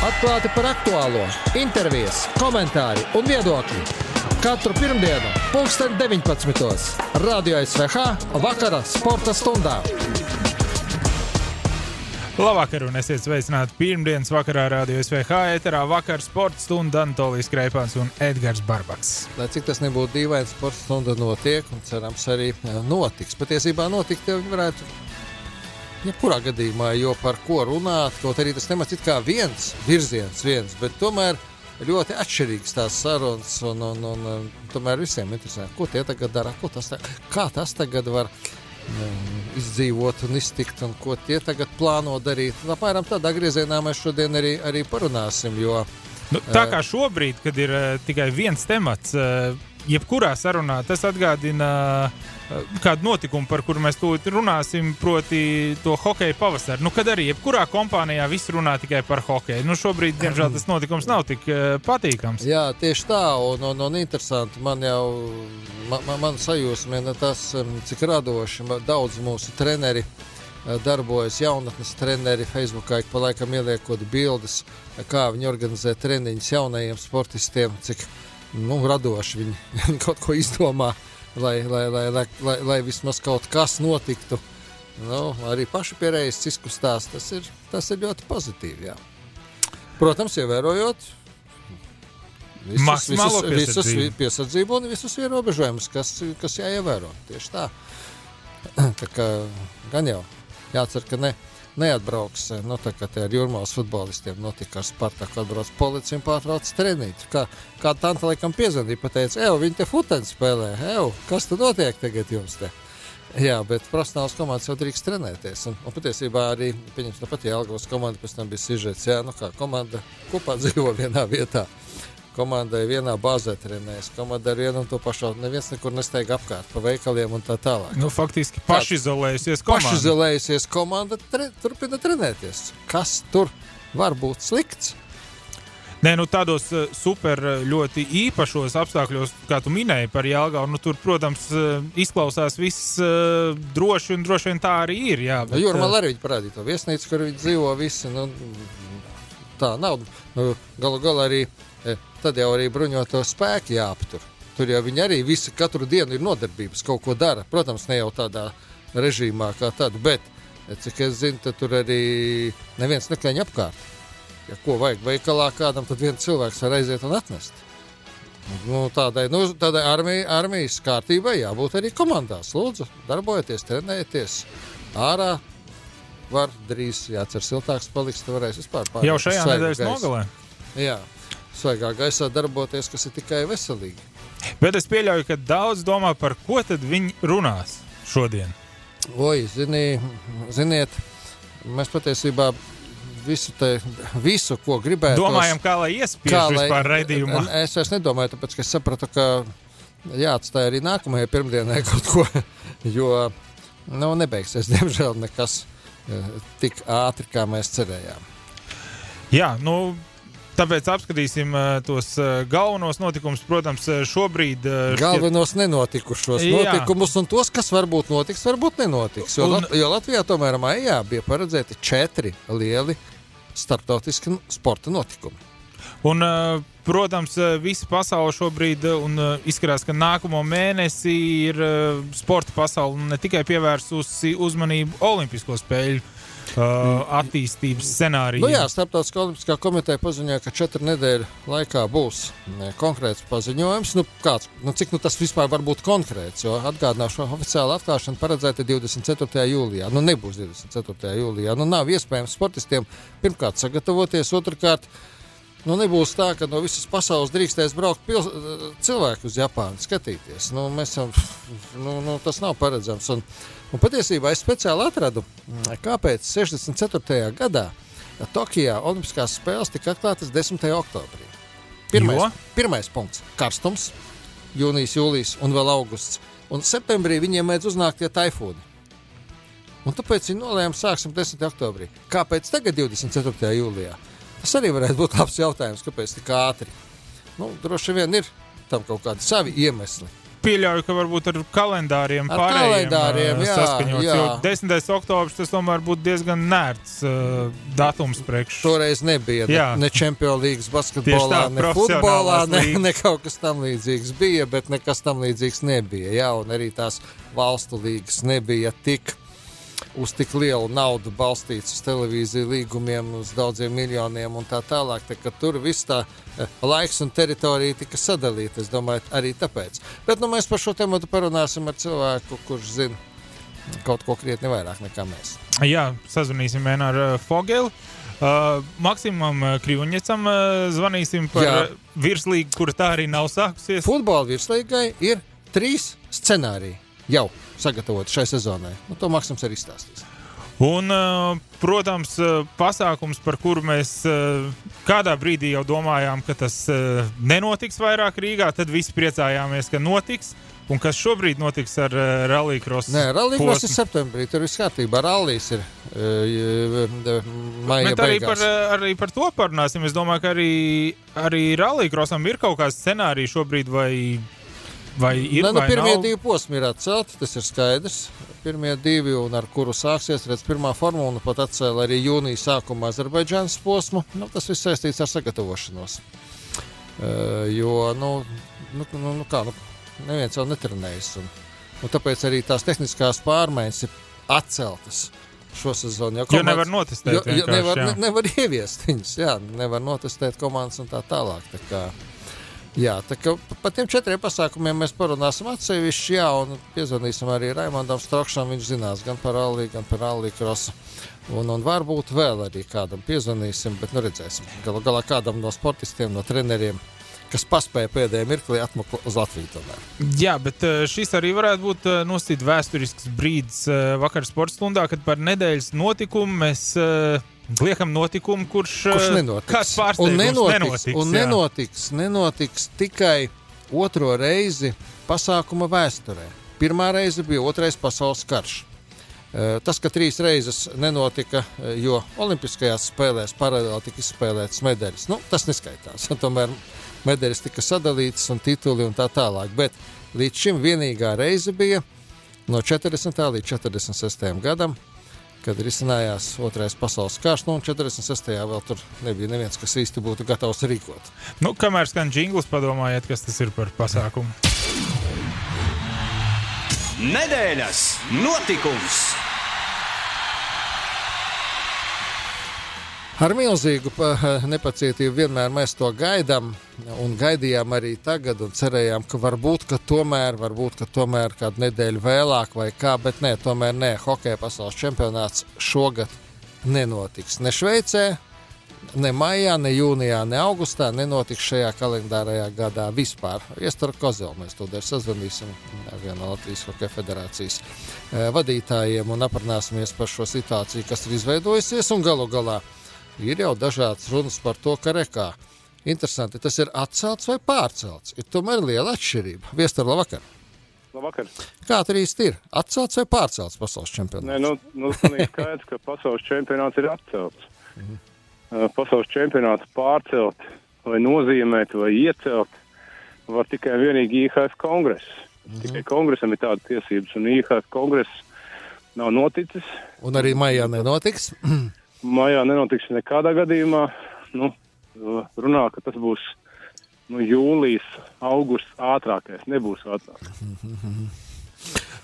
Atklāti par aktuālo, intervijas, komentāri un viedokļi. Katru pirmdienu, pulksten 19. Radio SVH vakara sporta stundā. Labvakar un esiet sveicināti pirmdienas vakarā Radio SVH ēterā vakar sporta stunda Anatolijas Kreipāns un Edgars Barbaks. Lai cik tas nebūtu dīvaini, sporta stunda notiek un cerams arī eh, notiks. Patiesībā notikt jau varētu jebkurā gadījumā, jo par ko runāt, kaut arī tas nemaz kā viens virziens, viens, bet tomēr ļoti atšķirīgs tās sarunas. Un, un, un, un tomēr visiem interesē, ko tie tagad dara, tas tā, kā tas tagad var um, izdzīvot un iztikt, un ko tie tagad plāno darīt. Apmēram tādā griezienā mēs šodien arī, arī parunāsim. Jo, nu, tā kā šobrīd, kad ir uh, tikai viens temats, uh, jebkurā sarunā tas atgādina. Uh, kādu notikumu, par kuru mēs tūlīt runāsim, proti, to hokeja pavasaru. Nu, kad arī jebkurā kompānijā viss runā tikai par hokeju. Nu, šobrīd, diemžēl, tas notikums nav tik uh, patīkams. Jā, tieši tā, un, un, un interesanti. Man jau man, man, sajūsmina tas, cik radoši daudz mūsu treneri darbojas jaunatnes treneri Facebookā, ik pa laikam ieliekot bildes, kā viņi organizē treniņus jaunajiem sportistiem, cik nu, radoši viņi kaut ko izdomā. Lai, lai, lai, lai, lai, lai vismaz kaut kas notiktu. Nu, arī paši pierējis izkustās, tas ir, tas ir ļoti pozitīvi. Jā. Protams, ievērojot visus, visus, visus piesardzību un visus ierobežojumus, kas, kas jāievēro. Tieši tā. tā kā, gan jau jācer, ka ne neatbrauks. Nu, tā kā ar jūrmālas futbolistiem notika ar Spartaku, atbrauc policija un pārtrauc trenīt. Kā, kā tante laikam piezvanīja, pateica, ej, viņi te futeni spēlē, ej, kas tad notiek tagad jums te? Jā, bet profesionāls komandas jau drīkst trenēties. Un, un patiesībā arī, pieņemsim, tāpat Jālgavas komanda pēc tam bija sižets, jā, nu kā komanda kopā dzīvo vienā vietā komandai vienā bāzē trenējas. Komanda ar vienu un to pašu. Neviens nekur nesteig apkārt pa veikaliem un tā tālāk. Nu, faktiski pašizolējusies komanda. Pašizolējusies komanda tre, turpina trenēties. Kas tur var būt slikts? Nē, nu tādos uh, super uh, ļoti īpašos apstākļos, kā tu minēji par Jālgaunu, nu, tur, protams, uh, izklausās viss droši, un droši vien tā arī ir. Jā, bet, jo man arī parādīja to viesnīcu, kur viņi dzīvo visi. Nu, tā nav. Nu, galu galā arī tad jau arī bruņoto spēku jāaptur. Tur jau viņi arī visi katru dienu ir nodarbības, kaut ko dara. Protams, ne jau tādā režīmā kā tāda, bet cik es zinu, tur arī neviens nekaņ apkārt. Ja ko vajag veikalā kādam, tad viens cilvēks var aiziet un atnest. Nu, tādai nu, tādai armija, armijas kārtībai jābūt arī komandās. Lūdzu, darbojieties, trenējieties ārā. Var drīz jācer siltāks paliks, tu varēsi vispār pārāk. Jau šajā nedēļas nogalē. Jā svaigā gaisā darboties, kas ir tikai veselīgi. Bet es pieļauju, ka daudz domā par ko tad viņi runās šodien. Oi, zini, ziniet, mēs patiesībā visu, te, visu ko gribētu. Domājam, kā lai iespiež vispār raidījumā. Es vairs nedomāju, tāpēc, ka es sapratu, ka jāatstāja arī nākamajai pirmdienai kaut ko, jo nu, nebeigsies, diemžēl, nekas eh, tik ātri, kā mēs cerējām. Jā, nu, Tāpēc apskatīsim uh, tos uh, galvenos notikumus. Protams, uh, šobrīd. Galvenos šķiet... nenotikušos jā. notikumus un tos, kas varbūt notiks, varbūt nenotiks. Jo, un... Lat jo Latvijā tomēr maijā bija paredzēti četri lieli starptautiski sporta notikumi. Un, protams, visa pasaule šobrīd un, izskatās, ka nākamo mēnesi ir sporta pasaule ne tikai pievērsusi uzmanību Olimpisko spēļu uh, attīstības scenāriju. Nu jā, Startautiskā olimpiskā komiteja paziņoja, ka četru nedēļu laikā būs ne, konkrēts paziņojums. Nu, kāds, nu, cik nu, tas vispār var būt konkrēts? Jo atgādināšu, ka oficiāla atklāšana paredzēta 24. jūlijā. Nu, nebūs 24. jūlijā. Nu, nav iespējams sportistiem pirmkārt sagatavoties, otrkārt. Nu, nebūs tā, ka no visas pasaules drīkstēs braukt pils, cilvēku uz Japānu skatīties. Nu, mēs, nu, nu, tas nav paredzams. Un, Un patiesībā es speciāli atradu, kāpēc 64. gadā Tokijā Olimpiskās spēles tika atklātas 10. oktobrī. Pirmais, jo? pirmais punkts - karstums, jūnijas, jūlijas un vēl augusts. Un septembrī viņiem mēdz uznākt tie taifūni. Un tāpēc viņi nolēma, sāksim 10. oktobrī. Kāpēc tagad 24. jūlijā? Tas arī varētu būt labs jautājums, kāpēc tik ātri. Nu, droši vien ir tam kaut kādi savi iemesli. pieļauju, ka varbūt ar kalendāriem Ar kalendāriem, uh, jā, saskaņots. jā. Jo 10. oktobris tas tomēr būtu diezgan nērts uh, datums priekš. Toreiz nebija ne, Jā. ne Champions League basketbolā, tā, ne futbolā, ne, ne kaut kas tam līdzīgs bija, bet nekas tam līdzīgs nebija. Jā, un arī tās valstu līgas nebija tik uz tik lielu naudu balstīts uz televīziju līgumiem, uz daudziem miljoniem un tā tālāk. Tā, ka tur viss tā eh, laiks un teritorija tika sadalīta. Es domāju, arī tāpēc. Bet nu, mēs par šo tēmu parunāsim ar cilvēku, kurš zina kaut ko krietni vairāk nekā mēs. Jā, sazvanīsim vien ar uh, Fogelu. Uh, Maksimam uh, Kriņģecam uh, zvanīsim par Jā. virslīgu, kur tā arī nav sākusies. Futbola virslīgai ir trīs scenāriji jau sagatavoti šai sezonai. Nu, to Maksims arī izstāstīs. Un, uh, protams, uh, pasākums, par kuru mēs uh, kādā brīdī jau domājām, ka tas nenotiks vairāk Rīgā, tad visi priecājāmies, ka notiks. Un kas šobrīd notiks ar uh, Rallija Krosu? Nē, Rallija ir septembrī. Tur viss kārtībā. Rallijas ir uh, maija Bet arī par, beigās. uh, arī par to parunāsim. Es domāju, ka arī, arī Rallija Krosam ir kaut kāds scenārijs šobrīd, vai, vai ir. Nē, nu, vai pirmie nav. divi posmi ir atcelti, tas ir skaidrs. Pirmie divi, un ar kuru sāksies redz, pirmā formula, un pat atcēla arī jūnija sākumā Azerbaidžānas posmu. Nu, tas viss saistīts ar sagatavošanos. Uh, jo, nu, nu, nu, nu kā, nu, neviens jau netrenējas. Un, nu, tāpēc arī tās tehniskās pārmaiņas ir atceltas šo sezonu. Jo nevar notestēt Jo, jo nevar, ne, nevar ieviest viņus, jā, nevar notestēt komandas un tā tālāk. Tā kā, jā, tā kā par tiem četriem pasākumiem mēs parunāsim atsevišķi, jā, un piezvanīsim arī Raimondam Strokšam. Viņš zinās gan par Alliju, gan par Alliju Krosu. Un, un varbūt vēl arī kādam piezvanīsim, bet nu redzēsim. Galu galā kādam no sportistiem, no treneriem, kas paspēja pēdējā mirklī atmukt uz Latviju. Tomēr. Jā, bet eh, šis arī varētu būt eh, nosacīts vēsturisks brīdis eh, vakar sporta stundā, kad par nedēļas notikumu mēs liekam notikumu, kurš, Kurš eh, nenotiks? Kāds un pārsteigums nenotiks, nenotiks, un jā. nenotiks, nenotiks tikai otro reizi pasākuma vēsturē. Pirmā reize bija otrais pasaules karš. Eh, Tas, ka trīs reizes nenotika, eh, jo Olimpiskajās spēlēs paralēli tika izspēlētas medaļas, nu, tas neskaitās. Tomēr medaļas tika sadalītas un tituli un tā tālāk. Bet līdz šim vienīgā reize bija no 40. līdz 46. gadam, kad risinājās otrais pasaules karš. Nu, un 46. vēl tur nebija neviens, kas īsti būtu gatavs rīkot. Nu, kamēr skan jingls, padomājiet, kas tas ir par pasākumu. Nedēļas notikums! Ar milzīgu pa- nepacietību vienmēr mēs to gaidām, un gaidījām arī tagad, un cerējām, ka varbūt, ka tomēr, varbūt, ka tomēr kādu nedēļu vēlāk vai kā, bet nē, tomēr nē, hokeja pasaules čempionāts šogad nenotiks. Ne Šveicē, ne maijā, ne jūnijā, ne augustā nenotiks šajā kalendārajā gadā vispār. Iestāra Kozelu mēs to dēļ sazvanīsim ar vienu no Latvijas Hokeja federācijas eh, vadītājiem un aprunāsimies par šo situāciju, kas ir izveidojusies, un galu galā ir jau dažādas runas par to, ka rekā. Interesanti, tas ir atcelts vai pārcelts. Ir tomēr liela atšķirība. Viestura labvakar. Labvakar. Kā tur īsti ir? Atcelts vai pārcelts pasaules čempionāts? Nē, nu, nu skaidrs, ka pasaules čempionāts ir atcelts. Uh, Pasaules čempionāts pārcelt vai nozīmēt vai iecelt var tikai vienīgi IHF kongress. Tikai kongresam ir tāda tiesības, un IHF kongress nav noticis. Un arī maijā nenotiks. Maijā nenotiks nekādā gadījumā. Nu, uh, runā, ka tas būs nu, jūlijas, augusts ātrākais. Nebūs ātrāk.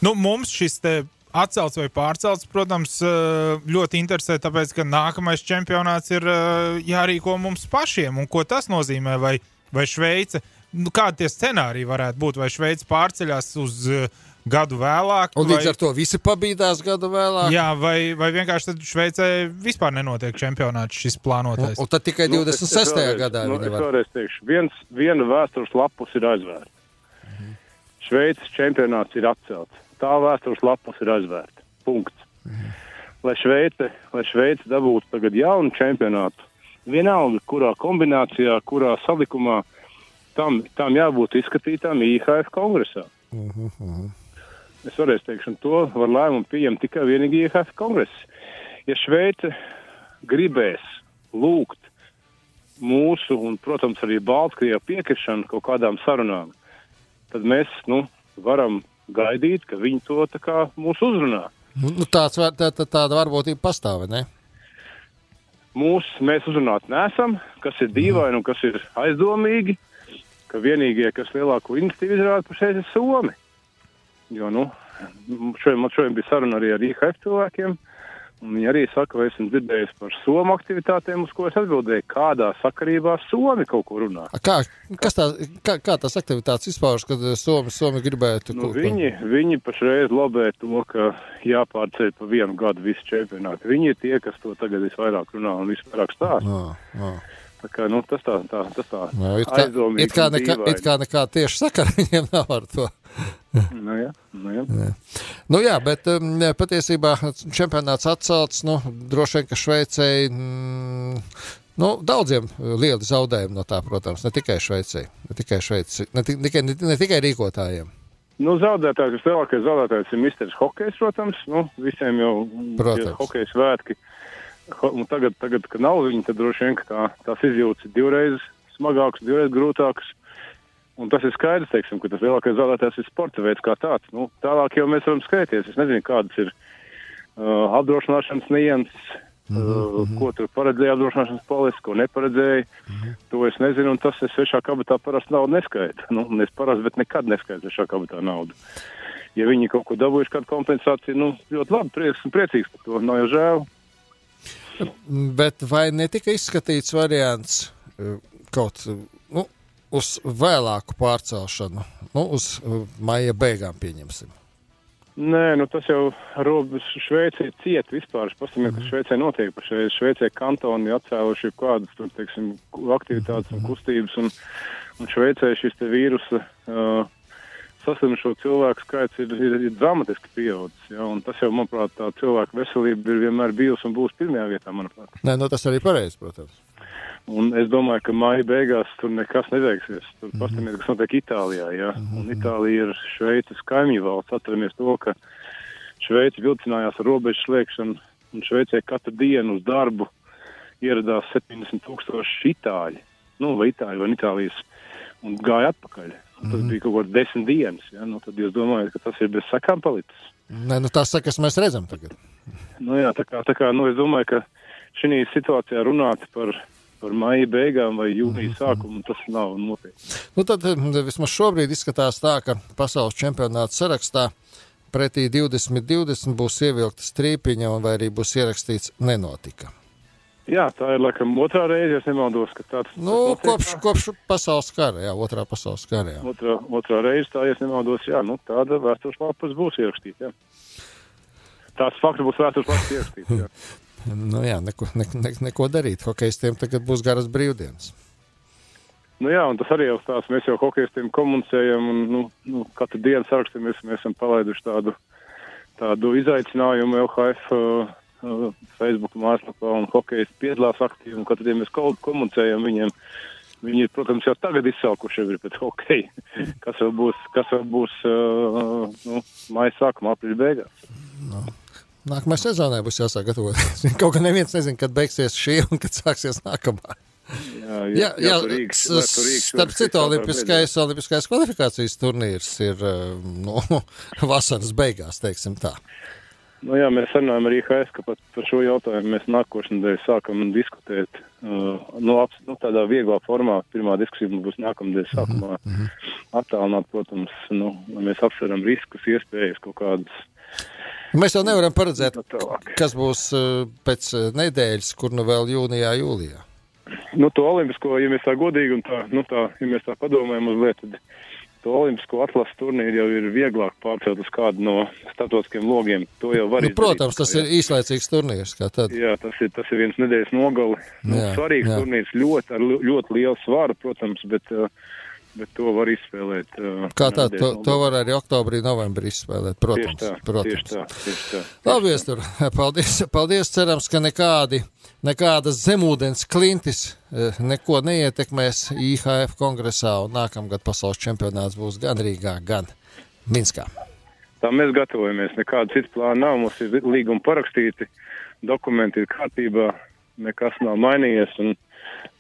Nu, mums šis te atcelts vai pārcelts, protams, eh, ļoti interesē, tāpēc, ka nākamais čempionāts ir eh, jārīko mums pašiem. Un ko tas nozīmē? Vai, vai Šveice, nu, kādi tie scenāriji varētu būt? Vai Šveice pārceļas uz eh, gadu vēlāk? Un līdz vai, ar to visi pabīdās gadu vēlāk. Jā, vai, vai vienkārši Šveicē vispār nenotiek čempionāts šis Un, plānotais? un tad tikai Nu, es- 26. es vēlreiz- gadā nu, es vēlreiz teikšu, viens, viena vēstures lapus ir aizvērta. Mhm. Šveices čempionāts ir atcelts. Tā vēstures lapus ir aizvērta. Punkts. Mhm. Lai Šveice, lai Šveice dabūtu tagad jaunu čempionātu, vienalga, kurā kombinācijā, kurā salikumā, tam, tam jābūt izskatītām IHF kongresā. Mhm, Es vēlreiz teikšu, to var lēmumu pieņemt tikai vienīgi IHF kongress. Ja Šveice gribēs lūgt mūsu un, protams, arī Baltkrievijas piekrišanu kaut kādām sarunām, tad mēs, nu, varam gaidīt, ka viņi to tā kā mūs uzrunā. Nu, nu, tāds, var- tā, tā, tāda varbūtība pastāv, ne? Mūs, mēs uzrunāt nesam, kas ir dīvaini un kas ir aizdomīgi, ka vienīgie, kas lielāko iniciatīvu izrāda pašreiz ir Somi. Jo, nu, šodien, man šodien bija saruna arī ar IHF cilvēkiem, un viņi arī saka, vai esmu dzirdējis par Somu aktivitātēm, uz ko es atbildēju, kādā sakarībā Somi kaut ko runā. Kā, kas tā, kā, kā tās aktivitātes izpaužas, kad eh, Somi, Somi gribētu? Nu, viņi, viņi pašreiz lobē to, ka jāpārceļ pa vienu gadu visu čempionātu. Viņi ir tie, kas to tagad visvairāk runā un visvairāk stāsta. Ā, ā. Tā kā, nu, tas tā, tā, tas tā Nu, it kā, it kā, nekā, it kā nekā tieši sakara viņiem nav ar to. Nu, jā, nu, jā. Nu jā, bet um, patiesībā čempionāts atcelts, nu, droši vien, ka Šveicei, mm, nu, daudziem lieli zaudējumi no tā, protams, ne tikai Šveicei, ne tikai Šveicei, ne, ti- tikai, ne, ne tikai rīkotājiem. Nu, zaudētājs, vislielākais zaudētājs ir Mr. Hokejs, protams. Nu, visiem jau ir hokeja svētki. Un tagad, tagad, kad nav viņa, tad droši vien tā, tās izjūtas ir divreiz smagākas, divreiz grūtākas. Un tas ir skaidrs, teiksim, ka tas lielākais zaudētājs ir sporta veids kā tāds. Nu, tālāk jau mēs varam skaities. Es nezinu, kādas ir uh, apdrošināšanas nianses, uh, ko tur paredzēja apdrošināšanas policija, ko neparedzēja. To es nezinu, un tas es svešā kabatā parasti naudu neskaitu. Nu, un es parasti, bet nekad neskaitu svešā kabatā naudu. Ja viņi kaut ko dabūjuši, kādu kompensāciju, nu, ļoti labi, prieks, priecīgs par to, nav jau žēl. Bet vai netika izskatīts variants eh, kaut uz vēlāku pārcelšanu, nu, uz eh, maija beigām pieņemsim? Nē, nu tas jau robežs Šveicē ciet vispār. Pasamies, kas Šveicē notiek pašreiz. Šveicē kantoni atcēluši kādas, tur, teiksim, aktivitātes un kustības, un, un Šveicē šis te vīrusa uh, saslimušo cilvēku skaits ir, ir, ir dramatiski pieaudzis. Ja? Tas jau, manuprāt, tā cilvēku veselība ir vienmēr bijusi un būs pirmajā vietā, manuprāt. Nē, nu, tas arī pareizi, protams. Un es domāju, ka māja beigās tur nekas neveiksies. Tur mm -hmm. paskatāmies, kas notiek Itālijā. Ja? Un Itālija ir Šveices kaimiņu valsts. Atceramies to, ka Šveice vilcinājās ar robežu slēgšanu, un Šveicē katru dienu uz darbu ieradās 70 tūkstoši itāļi. Nu, vai itāļi, vai Itālijas, un gāja atpakaļ. Un tas bija kaut kāds desmit dienas. Ja? Nu, tad jūs domājat, ka tas ir bez sakām palicis? Nē, nu, tās sakas mēs redzam tagad. Nu, jā, tā kā, tā kā nu, es domāju, ka šī situācijā runāt par, par maija beigām vai jūnija sākumu, tas nav nopietni. Nu, tad eh, vismaz šobrīd izskatās tā, ka pasaules čempionāta sarakstā pretī 2020 būs ievilkta strīpiņa, un vai arī būs ierakstīts nenotika. Jā, tā ir laikam otrā reize, ja nemaldos, ka tāds Nu, notiek. kopš, kopš pasaules kara, jā, otrā pasaules kara. Jā. Otrā, otrā reize, tā, ja nemaldos, jā, nu, tāda vēstures lapas būs ierakstīta, jā. Tās fakti būs vēstures lapas ierakstīta, jā. Nu, jā, neko, ne, ne, neko darīt. Hokejistiem tagad būs garas brīvdienas. Nu jā, un tas arī jau stāsts, mēs jau hokeistiem komunicējam, un, nu, nu katru dienu sarakstāmies, mēs esam palaiduši tādu, tādu izaicinājumu LHF uh, uh, Facebook mājaslapā, un hokeisti piedalās aktīvi, un katru dienu mēs ko- komunicējam viņiem. Viņi ir, protams, jau tagad izsalkuši ir pēc hokeja, kas vēl būs, kas vēl būs uh, nu, maija sākumā, aprīļa beigās. Nākamajā sezonā būs jāsāk gatavoties. Kaut gan neviens nezina, kad beigsies šī un kad sāksies nākamā. Jā, Jā, jā, jā, tur Rīgas starp citu, olimpiskais, olimpiskais kvalifikācijas turnīrs ir nu, vasaras beigās, teiksim tā. Nu, jā, mēs runājam ar IHS, ka pat par šo jautājumu mēs nākošais nedēļa sākam diskutēt. Uh, nu, ap, nu, tādā vieglā formā. Pirmā diskusija mums būs nākamnedēļ sākumā. Attālināt, protams, nu, mēs apsveram riskus, iespējas kaut kādas. Mēs jau nevaram paredzēt, tālāk. kas būs eh, pēc eh, nedēļas, kur nu vēl jūnijā, jūlijā. Nu, to olimpisko, ja mēs tā godīgi un tā, nu, tā, ja mēs tā padomājam mazliet, tad to olimpisko atlases turnīru jau ir vieglāk pārcelt uz kādu no starptautiskiem logiem. To jau var Nu, izdarīt. protams, tas ir īslaicīgs turnīrs. Jā, tas ir, tas ir viens nedēļas nogali. Nu, Jā, svarīgs jā. turnīrs, ļoti, ar ļoti lielu svaru, protams, bet, uh, bet to var izspēlēt. uh, Kā tā, to, to var arī oktobrī, novembrī izspēlēt. Protams, Tieši tā, protams. tieši tā, tieši tā. Labi, Viestur, paldies, paldies. Cerams, ka nekādi, nekādas zemūdens klintis neko neietekmēs IHF kongresā un nākamgad pasaules čempionāts būs gan Rīgā, gan Minskā. Tā mēs gatavojamies. Nekāda cita plāna nav. Mums ir līguma parakstīti, dokumenti ir kārtībā. nekas nav mainījies. Un,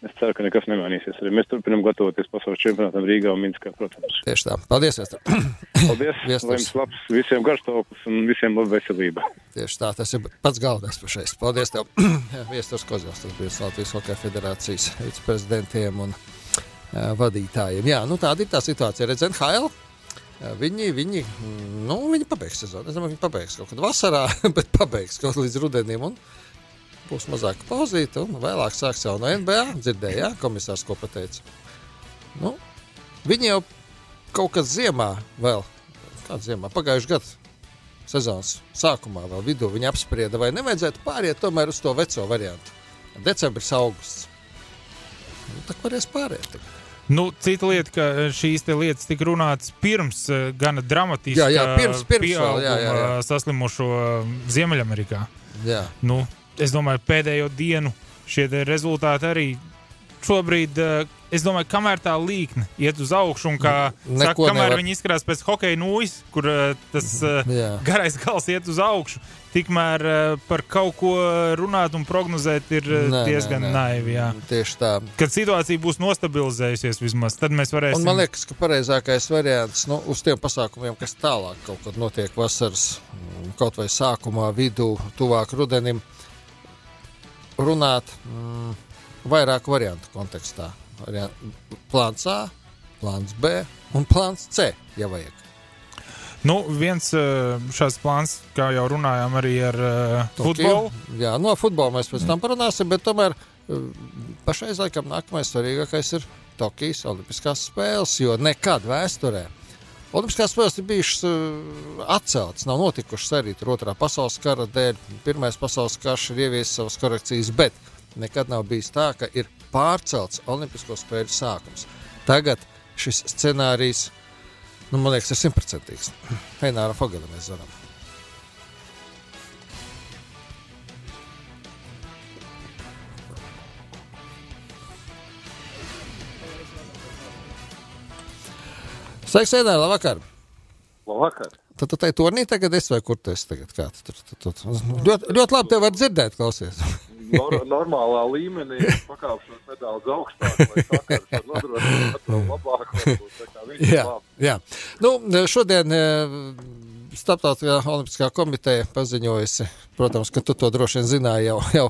Es ceru, ka nekas nemainīsies. Arī mēs turpinām gatavoties pasaules čempionātam Rīgā un Minskā, protams. Tieši tā. Paldies, Vēstur. Paldies. Lai jums labs, visiem garstoklis un visiem laba veselība. Tieši tā, tas ir pats galvenais pašais. Paldies tev. Viesturs Kozjovs, tas bija Latvijas Hokeja federācijas viceprezidentiem un uh, vadītājiem. Jā, nu tāda ir tā situācija. Redz, NHL. uh, Viņi, viņi, nu, viņi pabeigs sezonu. Es domāju, viņi pabeigs kaut kad vasarā, bet pabeigs kaut līdz rudenim. Un būs mazāka pauzīte, un vēlāk sāks jau no NBA. Dzirdēju, jā, komisārs ko pateica. Nu, viņi jau kaut kad ziemā vēl, kādā ziemā, pagājušajā gadā sezonas sākumā, vēl vidū, viņi apsprieda, vai nevajadzētu pāriet tomēr uz to veco variantu. Decembris, augusts. Nu, tā varēs pāriet. Tagad. Nu, cita lieta, ka šīs te lietas tika runātas pirms eh, gana dramatiski Jā, jā, pirms- pirms vēl, jā, jā, jā. saslimušo eh, Ziemeļamerikā. Jā. Nu, es domāju, pēdējo dienu šie rezultāti arī šobrīd, eh, es domāju, kamēr tā līkne iet uz augšu, un kā saka, kamēr nevar- viņi izskatās pēc hokeja nūjas, kur eh, tas eh, Jā. garais gals iet uz augšu, tikmēr eh, par kaut ko runāt un prognozēt ir eh, Nē, diezgan nē, nē. naivi. Jā. Tieši tā. Kad situācija būs nostabilizējusies, vismaz, tad mēs varēsim. Un man liekas, ka pareizākais variants nu, uz tiem pasākumiem, kas tālāk kaut kad notiek vasaras, mm, kaut vai sākumā, vidū, tuvāk rudenim, runāt mm, vairāku variantu kontekstā. Plāns A, plāns B un plāns C, ja vajag. Nu, viens eh, šāds plāns, kā jau runājām, arī ar uh, futbolu. Jā, no futbola mēs pēc tam parunāsim, bet tomēr uh, pašais laikam nākamais svarīgākais ir Tokijas Olimpiskās spēles, jo nekad vēsturē. Olimpiskās spēles ir bijušas uh, atceltas, nav notikušas arī otrā pasaules kara dēļ. Pirmais pasaules karš ir ieviesis savas korekcijas, bet nekad nav bijis tā, ka ir pārcelts Olimpisko spēļu sākums. Tagad šis scenārijs, nu, man liekas, ir simtprocentīgs. Heināra Fogada mēs zinām. Sveiks, Ēnē, labvakar! Labvakar! Tad tu tai turnī tagad esi vai kur tu esi tagad? Kā tu tur, tu, tu. Ļoti, ļoti labi tev var dzirdēt, klausies. Nor normālā līmenī pakāpšanos nedaudz augstāk, lai sakars var nodrošināt vēl labāk. varbūt, jā, labi. jā. Nu, šodien eh, Startautiskā olimpiskā komiteja paziņojusi, protams, ka tu to droši vien zināji jau, jau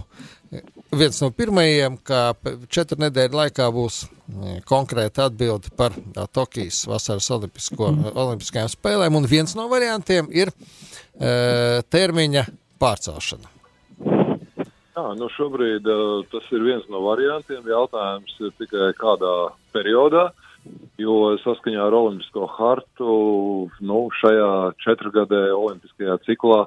viens no pirmajiem, ka četru nedēļu laikā būs eh, konkrēta atbilde par Tokijas vasaras olimpisko, olimpiskajām spēlēm, un viens no variantiem ir e, termiņa pārcelšana. Jā, nu šobrīd uh, tas ir viens no variantiem. Jautājums ir tikai kādā periodā, jo saskaņā ar Olimpisko hartu nu, šajā četrgadē Olimpiskajā ciklā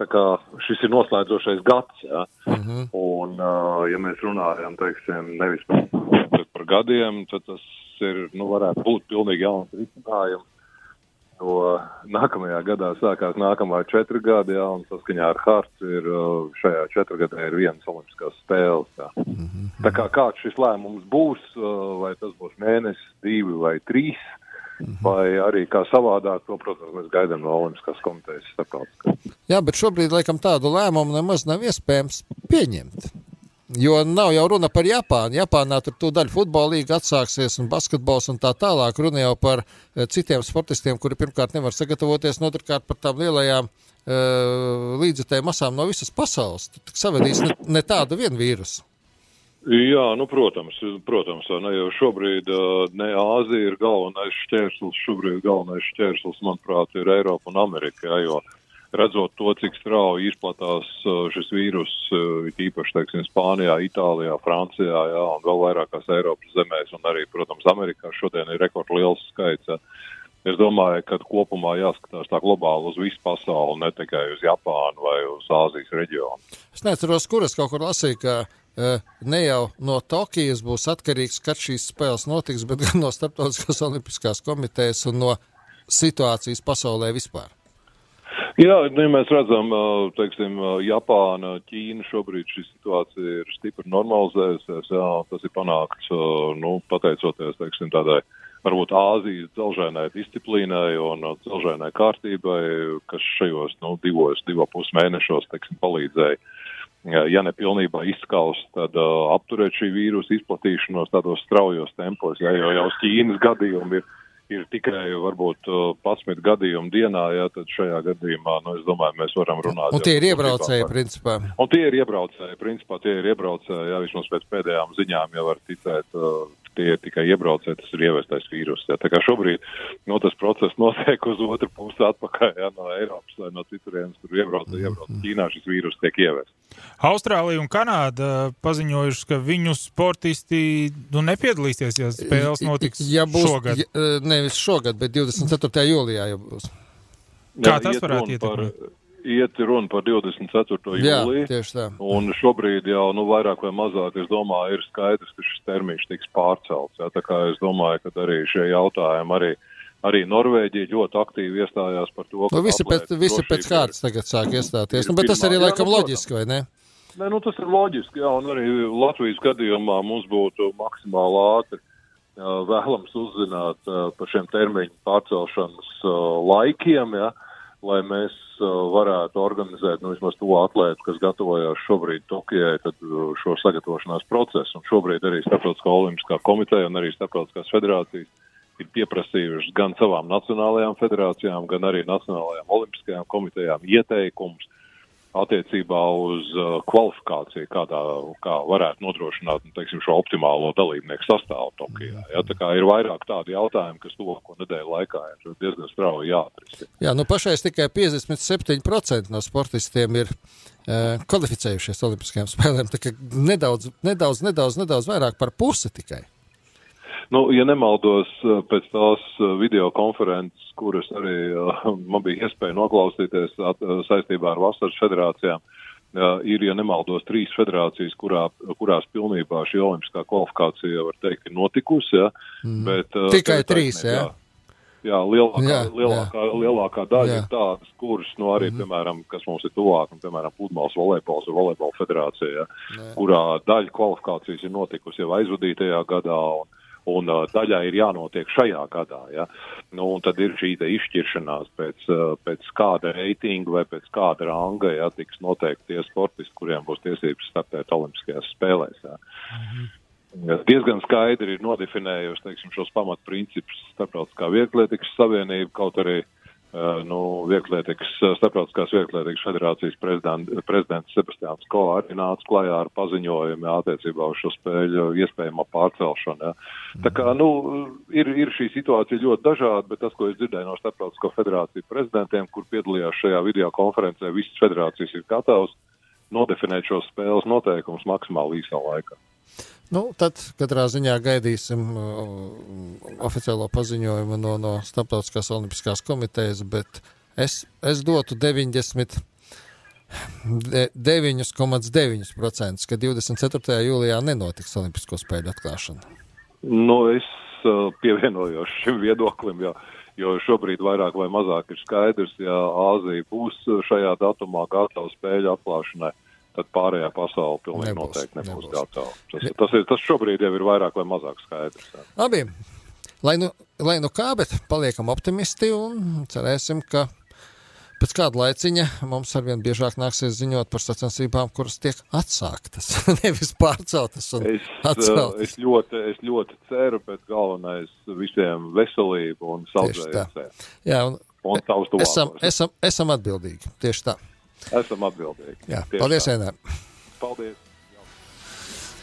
tā kā šis ir noslēdzošais gads. Ja? Mm -hmm. Un, uh, ja mēs runājam teiksim, nevis par, gadiem, tad tas ir, nu, varētu būt pilnīgi jauns risinājums. Jo nākamajā gadā sākās nākamā četri gadi, jā, un saskaņā ar Hārtu ir uh, šajā četri gadā ir vienas olimpiskās spēles. Jā. Tā kā kāds šis lēmums būs, uh, vai tas būs mēnesis, divi vai trīs, vai arī kā savādāk, to, protams, mēs gaidām no Olimpiskās komitejas starptautiskās. Jā, bet šobrīd laikam tādu lēmumu nemaz nav iespējams pieņemt. Jo nav jau runa par Japānu. Japānā tur tūdaļ futbola līga atsāksies un basketbols un tā tālāk. Runa jau par eh, citiem sportistiem, kuri pirmkārt nevar sagatavoties, un otrkārt par tām lielajām uh, līdzekļu masām no visas pasaules. Tu tik savedīs ne, ne tādu vienu vīrusu. Jā, nu, protams, protams, ne, jo šobrīd uh, ne Āzija ir galvenais šķērslis, šobrīd galvenais šķērslis, manuprāt, ir Eiropa un Amerika, jā, jo redzot to, cik strauji izplatās uh, šis vīrus, it īpaši, teiksim, Spānijā, Itālijā, Francijā, jā, un vēl vairākās Eiropas zemēs, un arī, protams, Amerikā šodien ir rekordliels skaits. Jā. Es domāju, ka kopumā jāskatās tā globāli uz visu pasauli, ne tikai uz Japānu vai uz Āzijas reģionu. Es neatceros, kur es kaut kur lasīju, ka ne jau no Tokijas būs atkarīgs, kad šīs spēles notiks, bet gan no Startautiskās olimpiskās komitejas un no situācijas pasaulē vispār. Jā, nu, ja mēs redzam, teiksim, Japāna, Ķīna šobrīd šī situācija ir stipri normalizējusies, jā, tas ir panākts, nu, pateicoties, teiksim, tādai varbūt Āzijas dzelžēnai disciplīnai un dzelžēnai kārtībai, kas šajos, nu, divos, divu pus mēnešos, teiksim, palīdzēja ja ne pilnībā izskaust, tad uh, apturēt šī vīrusa izplatīšanos tādos straujos tempos, ja, jau uz Ķīnas gadījumi ir, ir tikai varbūt uh, 11 gadījumi dienā, ja, tad šajā gadījumā, nu, es domāju, mēs varam runāt. Un tie ir iebraucēji, principā. Un tie ir iebraucēji, principā tie ir iebraucēji, jā, vismaz pēc pēdējām ziņām jau var ticēt. Uh, tie ir tikai iebraucēji, tas ir ievestais vīrus. Jā. Tā kā šobrīd no, tas process notiek uz otru pusi atpakaļ jā, no Eiropas vai no citurienes, kur iebrauc, iebrauc Ķīnā šis vīrus tiek ievests. Austrālija un Kanāda paziņojuši, ka viņu sportisti nu, nepiedalīsies, ja spēles notiks ja būs, šogad. Ja, nevis šogad, bet 24. jūlijā jau būs. Kā tas varētu ietekmēt? Iet runa par 24. Jā, jūliju. tieši tā. Un šobrīd jau nu, vairāk vai mazāk, es domāju, ir skaidrs, ka šis termiņš tiks pārcelts. Jā, tā kā es domāju, ka arī šie jautājumi, arī, arī Norvēģija ļoti aktīvi iestājās par to, Nu, visi pēc, visi pēc kārtas tagad sāk iestāties. Nu, bet tas arī laikam nu, loģiski, vai ne? Nē, nu, tas ir loģiski, jā, un arī Latvijas gadījumā mums būtu maksimāli ātri vēlams uzzināt par šiem termiņu pārcelšanas laikiem, jā, lai mēs jā, varētu organizēt nu, vismaz to atlētu, kas gatavojās šobrīd Tokijai, tad jā, šo sagatavošanās procesu. Un šobrīd arī Starptautiskā olimpiskā komiteja un arī Starptautiskās federācijas ir pieprasījušas gan savām nacionālajām federācijām, gan arī nacionālajām olimpiskajām komitejām ieteikumus attiecībā uz uh, kvalifikāciju, kā, tā, kā varētu nodrošināt nu, teiksim, šo optimālo dalībnieku sastāvu Tokijā. Ja? Tā kā ir vairāk tādu jautājumu, kas tuvāko nedēļu laikā ir diezgan strauji jāatrisina. Jā, nu pašais tikai 57% no sportistiem ir uh, kvalificējušies Olimpiskajām spēlēm. Tā kā nedaudz, nedaudz, nedaudz, nedaudz vairāk par pusi tikai. Nu, ja nemaldos uh, pēc tās uh, videokonferences, kuras arī uh, man bija iespēja noklausīties at, saistībā ar vasaras federācijām, ir, ja nemaldos, trīs federācijas, kurā, kurās pilnībā šī olimpiskā kvalifikācija, var teikt, ir notikusi. Ja, Mm. bet, Tikai trīs, taisnība, jā? Jā, lielākā, Jā, jā, lielākā, jā. lielākā daļa Jā. jā. ir tādas, kuras, nu, arī, mm -hmm. piemēram, kas mums ir tuvāk, un, piemēram, Pudmāls volejbols ir volejbola federācija, ja, kurā daļa kvalifikācijas ir notikusi jau aizvadītajā gadā, un, un daļai ir jānotiek šajā gadā, ja. Nu, un tad ir šī izšķiršanās pēc, pēc kāda reitinga vai pēc kāda ranga, ja, tiks noteikti tie sportisti, kuriem būs tiesības startēt olimpiskajās spēlēs, ja. Ja diezgan skaidri ir nodefinējusi teiksim, šos pamatprincipus Starptautiskā vieglietīgas savienība, kaut arī uh, nu, vieglietīgas, Starptautiskās vieglietīgas federācijas prezident, prezidents Sebastiāns Ko arī nāca klajā ar paziņojumu jā, attiecībā uz šo spēļu iespējamo pārcelšanu. Jā. Tā kā, nu, ir, ir šī situācija ļoti dažāda, bet tas, ko es dzirdēju no Starptautisko federāciju prezidentiem, kur piedalījās šajā video konferencē, visas federācijas ir gatavas nodefinēt šos spēles noteikumus maksimāli īsā laikā. Nu, tad katrā ziņā gaidīsim uh, oficiālo paziņojumu no, no Starptautiskās Olimpiskās komitejas, bet es, es dotu 90. de- 9,9%, ka 24. jūlijā nenotiks Olimpisko spēļu atklāšana. Nu, es uh, pievienojos šim viedoklim, jo, jo šobrīd vairāk vai mazāk ir skaidrs, ja Āzija būs šajā datumā gatava spēļu atklāšanai, tad pārējā pasaule pilnīgi Nebūs, noteikti nebūs, nebūs. gatava. Tas, tas, ir, tas šobrīd jau ir vairāk vai mazāk skaidrs. Labi, lai nu, lai nu kā, bet paliekam optimisti un cerēsim, ka pēc kāda laiciņa mums arvien biežāk nāksies ziņot par sacensībām, kuras tiek atsāktas, nevis pārceltas Es, uh, atceltas. es, ļoti, es ļoti ceru, bet galvenais visiem veselību un saudzējumu. Jā, un Un esam, esam, esam atbildīgi. Tieši tā. Esam atbildīgi. Jā, Tieši paldies, tā. Enēr. Paldies.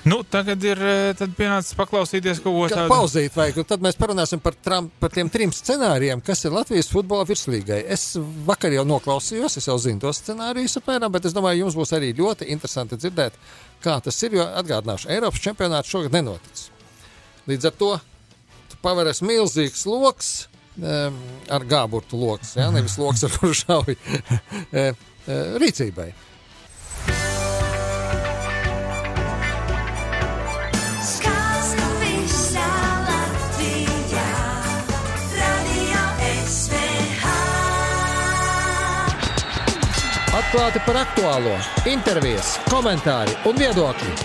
Nu, tagad ir eh, pienācis paklausīties ko Kad tādu. pauzīt vajag, un tad mēs parunāsim par, tram, par tiem trim scenārijiem, kas ir Latvijas futbola virslīgai. Es vakar jau noklausījos, es jau zinu tos scenārijus apmēram, bet es domāju, jums būs arī ļoti interesanti dzirdēt, kā tas ir, jo atgādināšu, Eiropas čempionāts šogad nenotiks. Līdz ar to paveras milzīgs loks um, ar gāburtu loks, ja? nevis loks ar kuru šauj e, e, rīcībai. Latvijā, radio SVH. Atklāti par aktuālo, intervijas, komentāri un viedokļi.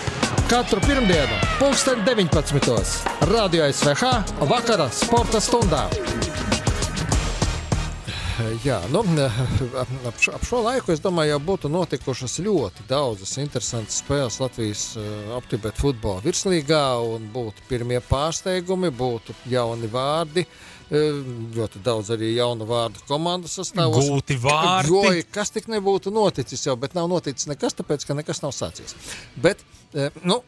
Katru pirmdienu, pulksten 19. Radio SVH vakara sporta stundā. Jā, nu, ap, šo, ap šo laiku es domāju, jau būtu notikušas ļoti daudzas interesantas spēles Latvijas aptibet futbola virslīgā, un būtu pirmie pārsteigumi, būtu jauni vārdi. uh, Ļoti daudz arī jaunu vārdu komandas sastāvos. Gūti vārdi. Jo, kas tik nebūtu noticis jau, bet nav noticis nekas, tāpēc, ka nekas nav sācies. Bet, uh, nu,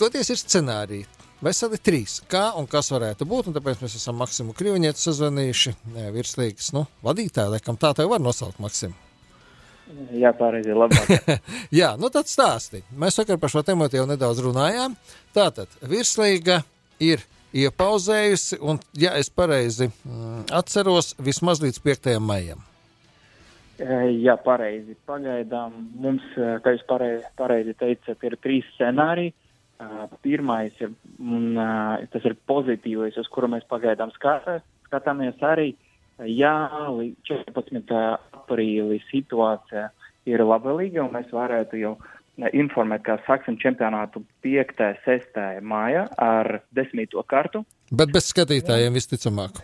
toties ir scenāriji. Veseli trīs. Kā un kas varētu būt? Tāpēc mēs esam Maksimu Kriņķu sazvanījuši. eh, Virslīgas nu, vadītāju, laikam tā tev var nosaukt, Maksim. Jā, pareizi, labāk. Jā, nu tad stāsti. Mēs vakar par šo tēmu jau nedaudz runājām. Tātad virslīga ir iepauzējusi, un, ja es pareizi mm, atceros, vismaz līdz 5. maijam. Jā, pareizi. Pagaidām mums, eh, kā jūs pareizi, pareizi teicat, ir trīs scenāriji. Pirmais ir, un, tas ir pozitīvais, uz kuru mēs pagaidām skatā, skatāmies arī. Jā, līdz 14. aprīlī situācija ir labvēlīga, un mēs varētu jau informēt, ka sāksim čempionātu 5. un 6. maijā ar 10. kartu. Bet bez skatītājiem visticamāk.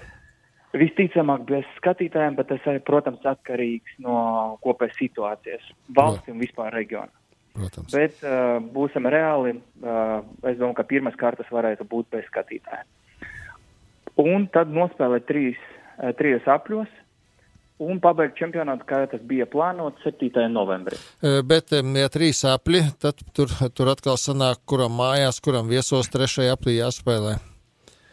Visticamāk, bez skatītājiem, bet tas arī, protams, atkarīgs no kopējas situācijas valsts un vispār reģionā. Protams. Bet uh, būsim reāli. Uh, es domāju, ka pirmās kārtas varētu būt bez skatītājiem. Un tad nospēlēt trīs, uh, trijos apļos un pabeigt čempionātu, kā tas bija plānots 7. novembrī. E, Bet, em, ja trīs apli, tad tur, tur atkal sanāk, kuram mājās, kuram viesos trešajā aplī jāspēlē.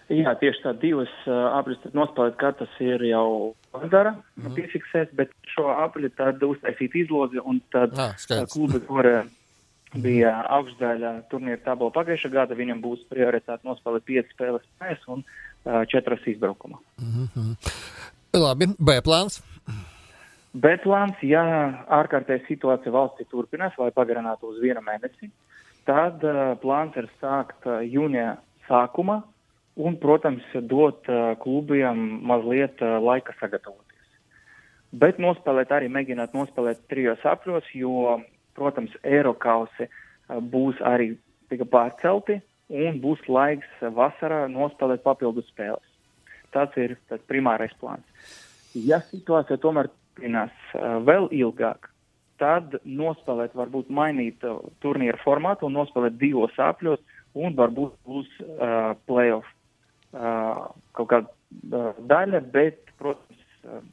Jā, tieši tā divas uh, tad nospēlēt, kā tas ir jau padara, mm. piefiksēs, bet šo apļu tad uztaisīt izlozi un tad Ah, klubi, kur uh, bija augstdaļa turnīra tabula pagājušā gada, viņam būs prioritāte nospēlēt piecas spēles mājās un uh, četras izbraukumā. Labi, B plāns. Bet plāns, ja ārkārtēja situācija valstī turpinās vai pagarinātu uz vienu mēnesi, tad uh, plāns ir sākt uh, jūnijā sākumā un, protams, dot klubiem mazliet laika sagatavoties. Bet nospēlēt arī mēģināt nospēlēt trijos apļos, jo, protams, Eirokausi būs arī tika pārcelti un būs laiks vasarā nospēlēt papildus spēles. Tas ir tas primārais plāns. Ja situācija tomēr turpinās vēl ilgāk, tad nospēlēt, varbūt mainīt turnīra formātu un nospēlēt divos apļos, un varbūt būs uh, playoff kaut kāda daļa, bet, protams,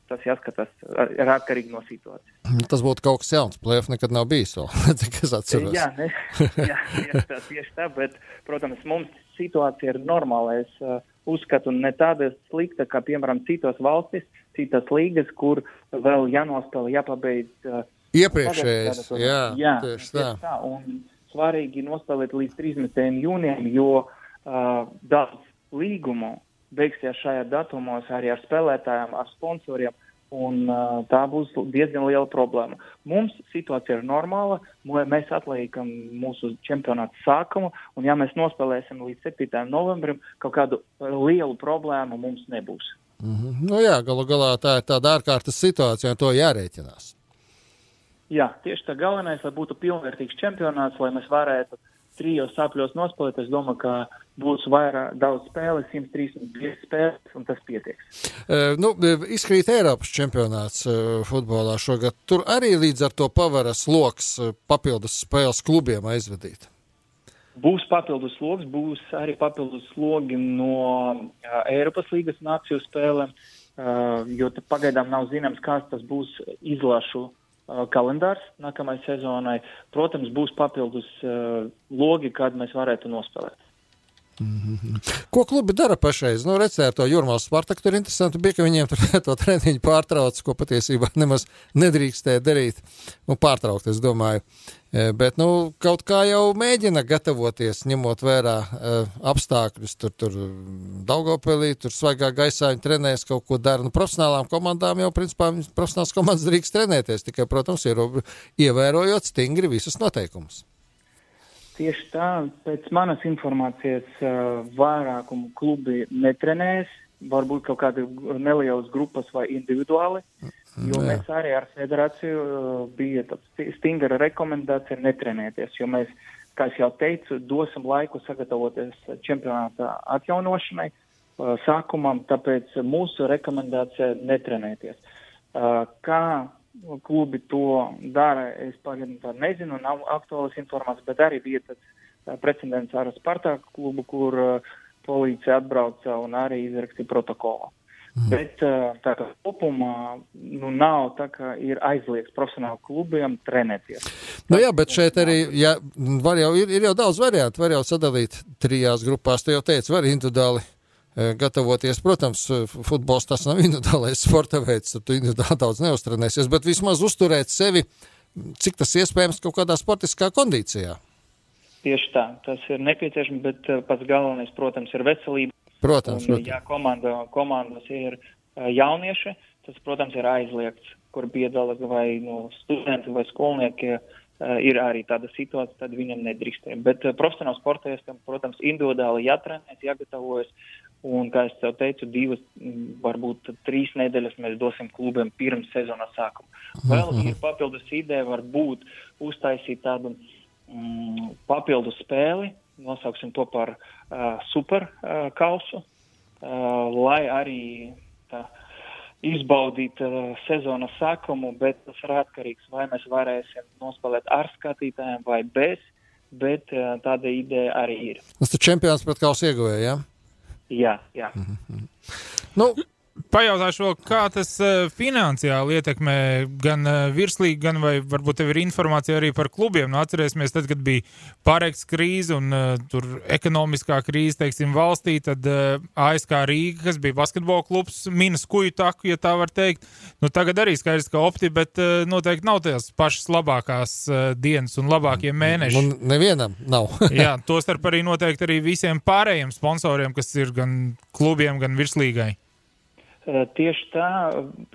tas jāskatās, ir atkarīgi no situācijas. Tas būtu kaut kas jauns. Plēf nekad nav bijis vēl. Cik es atceros. Jā, ne, jā tieši, tā, tieši tā, bet, protams, mums situācija ir normāla. Es uh, uzskatu, ne tāda slikta, kā, piemēram, citos valstis, citas līgas, kur vēl jānospēlē, jāpabeidz. Uh, Iepriekšējais, jā, jā, tieši tā. tā. Un svarīgi nospēlēt līdz 30. jūnijam, jo uh, daudz līgumu beigsies šajā datumos arī ar spēlētājiem, ar sponsoriem. Un, uh, tā būs diezgan liela problēma. Mums situācija ir normāla. Mēs atliekam mūsu čempionāta sākumu, un, ja mēs nospēlēsim līdz 7. novembrim, kaut kādu uh, lielu problēmu mums nebūs. Mhm. Nu, jā, galu galā tā ir tāda ārkārtas situācija, un to jārēķinās. Jā, tieši tā galvenais, lai būtu pilnvērtīgs čempionāts, lai mēs varētu trijos sapļos nospēlēt. Es domāju, ka būs vairāk daudz spēles, 135 spēles, un tas pietiks. E, nu, e, izkrīt Eiropas čempionāts e, futbolā šogad. Tur arī līdz ar to pavaras loks e, papildus spēles klubiem aizvedīt. Būs papildus sloks, būs arī papildus slogi no uh, Eiropas līgas nāciju spēlēm, uh, jo pagaidām nav zināms, kāds tas būs izlašu uh, kalendārs nākamajai sezonai. Protams, būs papildus uh, logi, kad mēs varētu nospēlēt. Ko klubi dara pašreiz? Nu, redzēju, to Jurmālas Spartaku tur interesanti bija, ka viņiem tur to treniņu pārtrauc, ko patiesībā nemaz nedrīkstēja darīt. Nu, pārtraukt, es domāju. E, Bet, nu, kaut kā jau mēģina gatavoties, ņemot vērā uh, apstākļus. Tur, tur Daugopelī, tur svaigā gaisā viņi trenēs, kaut ko dara. Nu, profesionālām komandām jau, principā, profesionāls komandas drīkst trenēties, tikai, protams, ievērojot stingri visus noteikumus. Tieši tā, pēc manas informācijas, uh, vairākumu klubi netrenēs, varbūt kaut kādi nelielas grupas vai individuāli, jo Jā. mēs arī ar federāciju uh, bija stingra rekomendācija netrenēties, jo mēs, kā es jau teicu, dosim laiku sagatavoties čempionāta atjaunošanai, uh, sākumam, tāpēc mūsu rekomendācija netrenēties. Kā klubi to dara, es pagaidām tā nezinu, nav aktuālas informācijas, bet arī bija tāds precedents ar Spartāku klubu, kur uh, policija atbrauca un arī izrakstīja protokolu. Bet uh, tā kā kopumā nu, nav tā, ka ir aizliegts profesionāli klubiem trenēties. Nu, jā, bet šeit arī jā, var jau, ir, ir jau daudz variantu. Var jau sadalīt trijās grupās. Tu jau teici, var individuāli gatavoties. Protams, eh, futbols tas nav individuālais sporta veids, tad tu individuāli daudz neuztrenēsies, bet vismaz uzturēt sevi, cik tas iespējams kaut kādā sportiskā kondīcijā. Tieši tā, tas ir nepieciešams, bet uh, pats galvenais, protams, ir veselība. Protams, Un, protams. ja komanda, komandas ir uh, jaunieši, tas, protams, ir aizliegts, kur piedalās vai nu, studenti vai skolnieki. Uh, ir arī tāda situācija, tad viņam nedrīkstēja. Bet profesionāli sportistiem, protams, individuāli jātrenēs, jāgatavojas. Un, kā jau teicu, divas, mm, varbūt trīs nedēļas mēs dosim klubiem pirms sezonas sākuma. Vēl ir papildus ideja, varbūt uztaisīt tādu mm, papildu spēli, nosauksim to par uh, super uh, uh, lai arī tā, izbaudītu uh, sezonas sākumu, bet tas ir atkarīgs, vai mēs varēsim nospēlēt ar skatītājiem vai bez, bet uh, tāda ideja arī ir. Tas ir čempions pret kausu ieguvēju, jā? Jā, jā. Nu, Pajautāšu vēl, kā tas uh, finansiāli ietekmē gan uh, virslīgu, gan vai varbūt tev ir informācija arī par klubiem. Nu, atcerēsimies, tad, kad bija pārēks krīze un uh, tur ekonomiskā krīze, teiksim, valstī, tad ASK Rīga, kas bija basketbola klubs, minas kuju taku, ja tā var teikt. Nu, tagad arī skaidrs, ka opti, bet noteikti nav tās pašas labākās dienas un labākie mēneši. nu, nevienam nav. Jā, tostarp arī noteikti arī visiem pārējiem sponsoriem, kas ir gan klubiem, gan virslīgai. Uh, Tieši tā,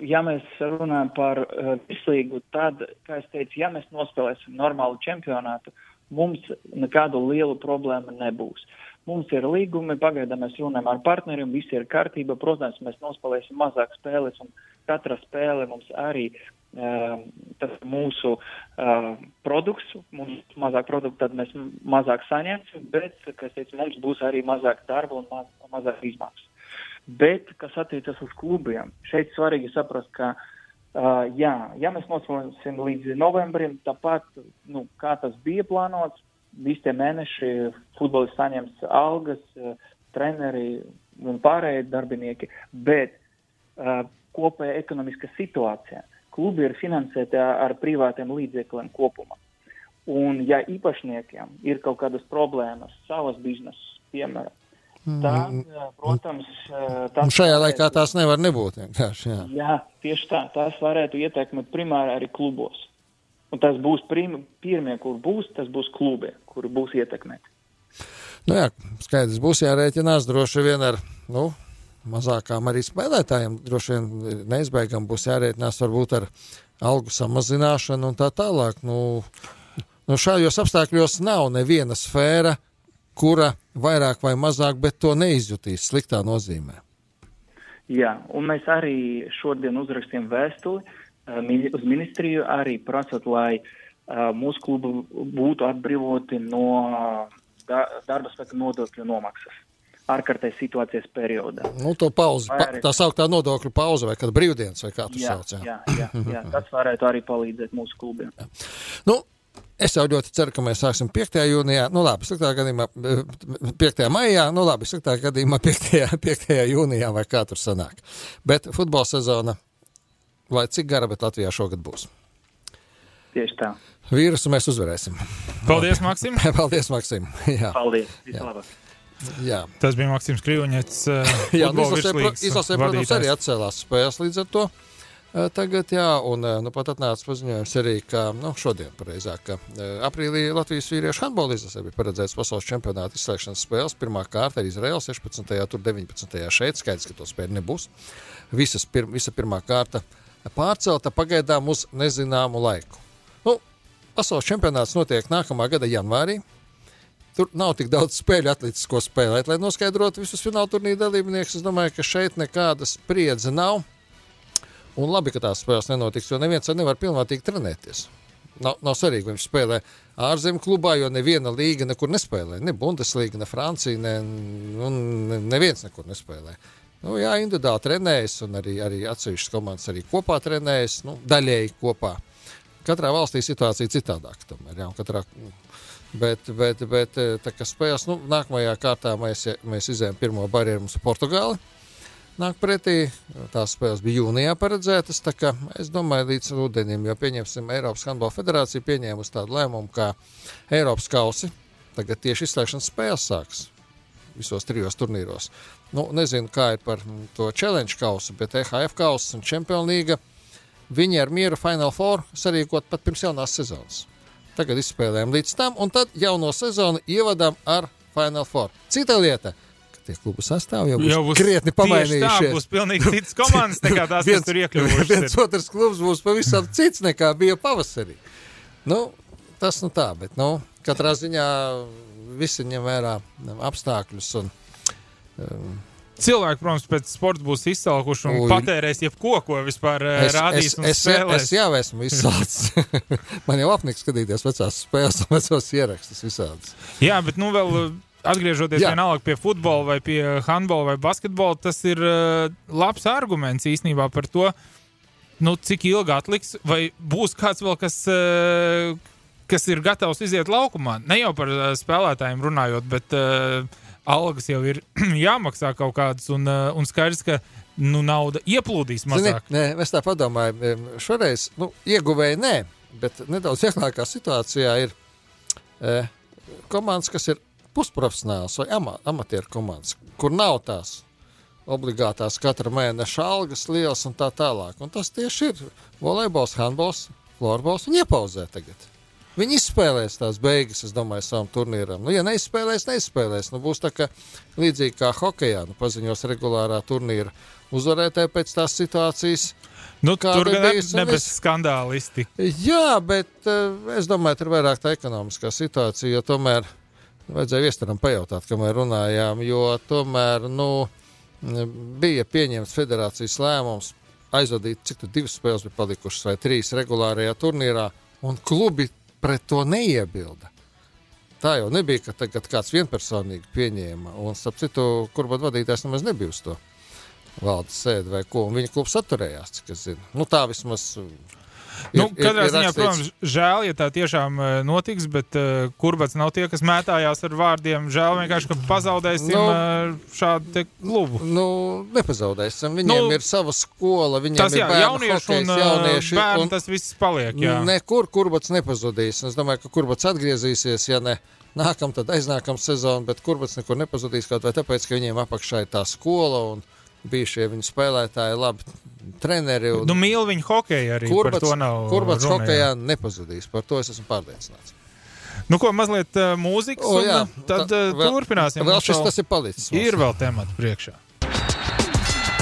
ja mēs runājam par uh, virslīgu, tad, kā es teicu, ja mēs nospēlēsim normālu čempionātu, mums nekādu lielu problēmu nebūs. Mums ir līgumi, pagaidām mēs runājam ar partneriem, viss ir kārtība. Protams, mēs nospēlēsim mazāk spēles, un katra spēle mums arī uh, tas mūsu uh, produkts. Mums mazāk produktu, tad mēs mazāk saņemsim, bet, kā es teicu, mums būs arī mazāk darba un maz, mazāk izmaksas. Bet, kas attiecas uz klubiem, šeit svarīgi saprast, ka, uh, jā, ja mēs nospēlēsim līdz novembrim, tāpat, nu, kā tas bija plānots, visi tie mēneši futbolisti saņems algas, uh, treneri un pārējie darbinieki, bet uh, kopēja ekonomiska situācija. Klubi ir finansēti ar privātiem līdzekļiem kopumā. Un, ja īpašniekiem ir kaut kādas problēmas savas biznesas, piemēram, tad, uh, protams, uh, Un tas šajā laikā tās nevar nebūt vienkārši. Jā. Jā, tieši tā. Tas varētu ietekmēt primāri arī klubos. Un tas būs prim, pirmie, kur būs, tas būs klubi, kuri būs ietekmēti. Nu, jā, skaidrs, būs jārēķinās droši vien ar nu, mazākām arī spēlētājiem. Droši vien neizbēgam būs jārēķinās varbūt ar algu samazināšanu un tā tālāk. Nu, nu šajos apstākļos nav neviena sfēra, kura vairāk vai mazāk, bet to neizjutīs sliktā nozīmē. Jā, un mēs arī šodien uzrakstījām vēstuli mini- uz ministriju, arī prasot, lai uh, mūsu klubi būtu atbrīvoti no da darba spēka nodokļu nomaksas ārkārtējas situācijas periodā. Nu, to pauzi, Vai arī- tā sauktā nodokļu pauze vai kāda brīvdienas vai kā tu Jā, sauc. Jā. jā, jā, jā, tas varētu arī palīdzēt mūsu klubiem. Nu, es jau ļoti ceru, ka mēs sāksim 5. jūnijā, nu labi, sliktā gadījumā eh, 5. maijā, nu labi, sliktā gadījumā 5. 5. jūnijā vai kā tur sanāk. Bet futbola sezona, lai cik gara, bet Latvijā šogad būs. Tieši tā. Vīrusu mēs uzvarēsim. Paldies, Maksim! Paldies, Maksim. Jā, Paldies! Vislabāk! jā. Tas bija Maksims Kriņets. jā nu, izlasē, pro, izlasē, protams, arī atcēlās spēles līdz ar to. Eh, Tagad, jā, un eh, nu, pat atnāca paziņojums arī, ka nu, šodien, pareizāk, ka eh, aprīlī Latvijas vīriešu handbola izlasē bija paredzēts pasaules čempionāta izslēgšanas spēles. Pirmā kārta ir Izraela 16. tur 19. šeit. Skaidrs, ka to spēļu nebūs. Visas pir, visa pirmā kārta pārcelta pagaidām uz nezināmu laiku. Nu, pasaules čempionāts notiek nākamā gada janvārī. Tur nav tik daudz spēļu atlicis, ko spēlēt, lai noskaidrotu visus fināla turnīra dalībniekus. Es domāju, ka šeit nekāda spriedze nav. Un labi, ka tās spēles nenotiks, jo neviens nevar pilnvērtīgi trenēties. nav, nav svarīgi, vai viņš spēlē ārzemju klubā, jo neviena līga nekur nespēlē. Ne Bundesliga, ne Francija, ne, nu, ne, neviens nekur nespēlē. Nu, jā, individuāli trenējas, un arī, arī atsevišķas komandas arī kopā trenējas, nu, daļēji kopā. Katrā valstī situācija ir citādāka. Tomēr, jā, katrā, bet, bet, bet tā kā spēles, nu, nākamajā kārtā mēs, mēs izējām pirmo barjeru mums ir Portugāli. Nāk pretī, tās spēles bija jūnijā paredzētas. Es domāju, līdz rudenim, jo pieņemsim, Eiropas Handbola Federācija pieņēmusi tādu lēmumu, ka Eiropas kausi tagad tieši izslēgšanas spēles sāks visos trijos turnīros. Nu, nezinu, kā ir par to challenge kausu, bet EHF kausa un Champions League. Viņi ar mieru Final Four sarīkot pat pirms jaunās sezonas. Tagad izspēlējam līdz tam, un tad jauno sezonu ievadām ar Final Four. Cita lieta, tie klubu sastāvji jau būs, Jau būs krietni tieši Tā pamainījušies. būs pilnīgi citas komandas nekā tās, kas tur iekļuvušas. Viens ir. otrs klubs būs pavisam cits nekā bija pavasarī. Nu, tas nu tā, bet nu, katrā ziņā visi ņem vērā apstākļus. Un, um, Cilvēki, protams, pēc sporta būs izsalkuši un Ui. patērēs jebko, ko vispār eh, es, rādīs es, es, es jau esmu izsalcis. Man jau apniks skatīties vecās spēles un vecos ierakstus visādus. Jā, bet nu vēl atgriežoties Jā. vienalga pie futbola vai pie handbola vai basketbola, tas ir uh, labs arguments īstenībā par to, nu, cik ilgi atliks, vai būs kāds vēl, kas, uh, kas ir gatavs iziet laukumā. Ne jau par uh, spēlētājiem runājot, bet algas jau ir jāmaksā kaut kādas, un, un skaidrs, ka nu, nauda ieplūdīs Zini, mazāk. nē, es tā domāju, šoreiz nu, ieguvēji nē, bet nedaudz vieglākā situācijā ir komandas, kas ir pusprofesionāls vai ama, amatieru komandas, kur nav tās obligātās katra mēneša algas liels un tā tālāk. Un tas tieši ir volejbols, handbols, florbols un iepauzē tagad. Viņi izspēlēs tās beigas, es domāju, savam turnīram. Nu, ja neizspēlēs, neizspēlēs. Nu, būs tā kā līdzīgi kā hokeja. Nu, paziņos regulārā turnīra uzvarētāji pēc tās situācijas. Nu, tur gan ne, ne bez skandālisti. Jā, bet uh, es domāju, tur ir vairāk tā ekonomiskā situācija, jo tomēr vajadzēja viestaram pajautāt, kamēr runājām, jo tomēr, nu, bija pieņemts federācijas lēmums aizvadīt, cik tur divas spēles bija palikušas, vai trīs regulārajā turnīrā, un klubi pret to neiebilda. Tā jau nebija, ka tagad kāds vienpersonīgi pieņēma, un, starp citu, kur pat vadītājs nemaz nebija uz to valdes sēdi vai ko, un viņa klubs atturējās, cik es zinu. Nu, tā vismaz. Uh, Nu, katrā ziņā, rakstīts. protams, žēl, ja tā tiešām eh, notiks, bet uh, kurbats nav tie, kas mētājās ar vārdiem. Žēl vienkārši, ka pazaudēsim Nu. uh, šādu klubu. Nu, nepazaudēsim. Viņiem Nu, nu, ir sava skola, viņiem Tas ir jā, bērnu jaunieši hokejs, un jaunieši. bērni, un tas viss paliek. Jā. nekur kurbats nepazudīs. Es domāju, ka kurbats atgriezīsies, ja ne nākam, tad aiznākam sezonu, bet kurbats nekur nepazudīs kaut vai tāpēc, ka viņiem apakšā ir tā skola un bijušie viņu spēlētāji, labi treneri. Un Nu, mīl viņu hokeju arī. kurbats kurbats runa, hokejā jā. nepazudīs. Par to es esmu pārliecināts. Nu, ko mazliet uh, mūzikas, O, un jā, uh, tad tā- uh, vēl- turpināsim. Vēl šis tas ir palicis. mums. ir vēl temati priekšā.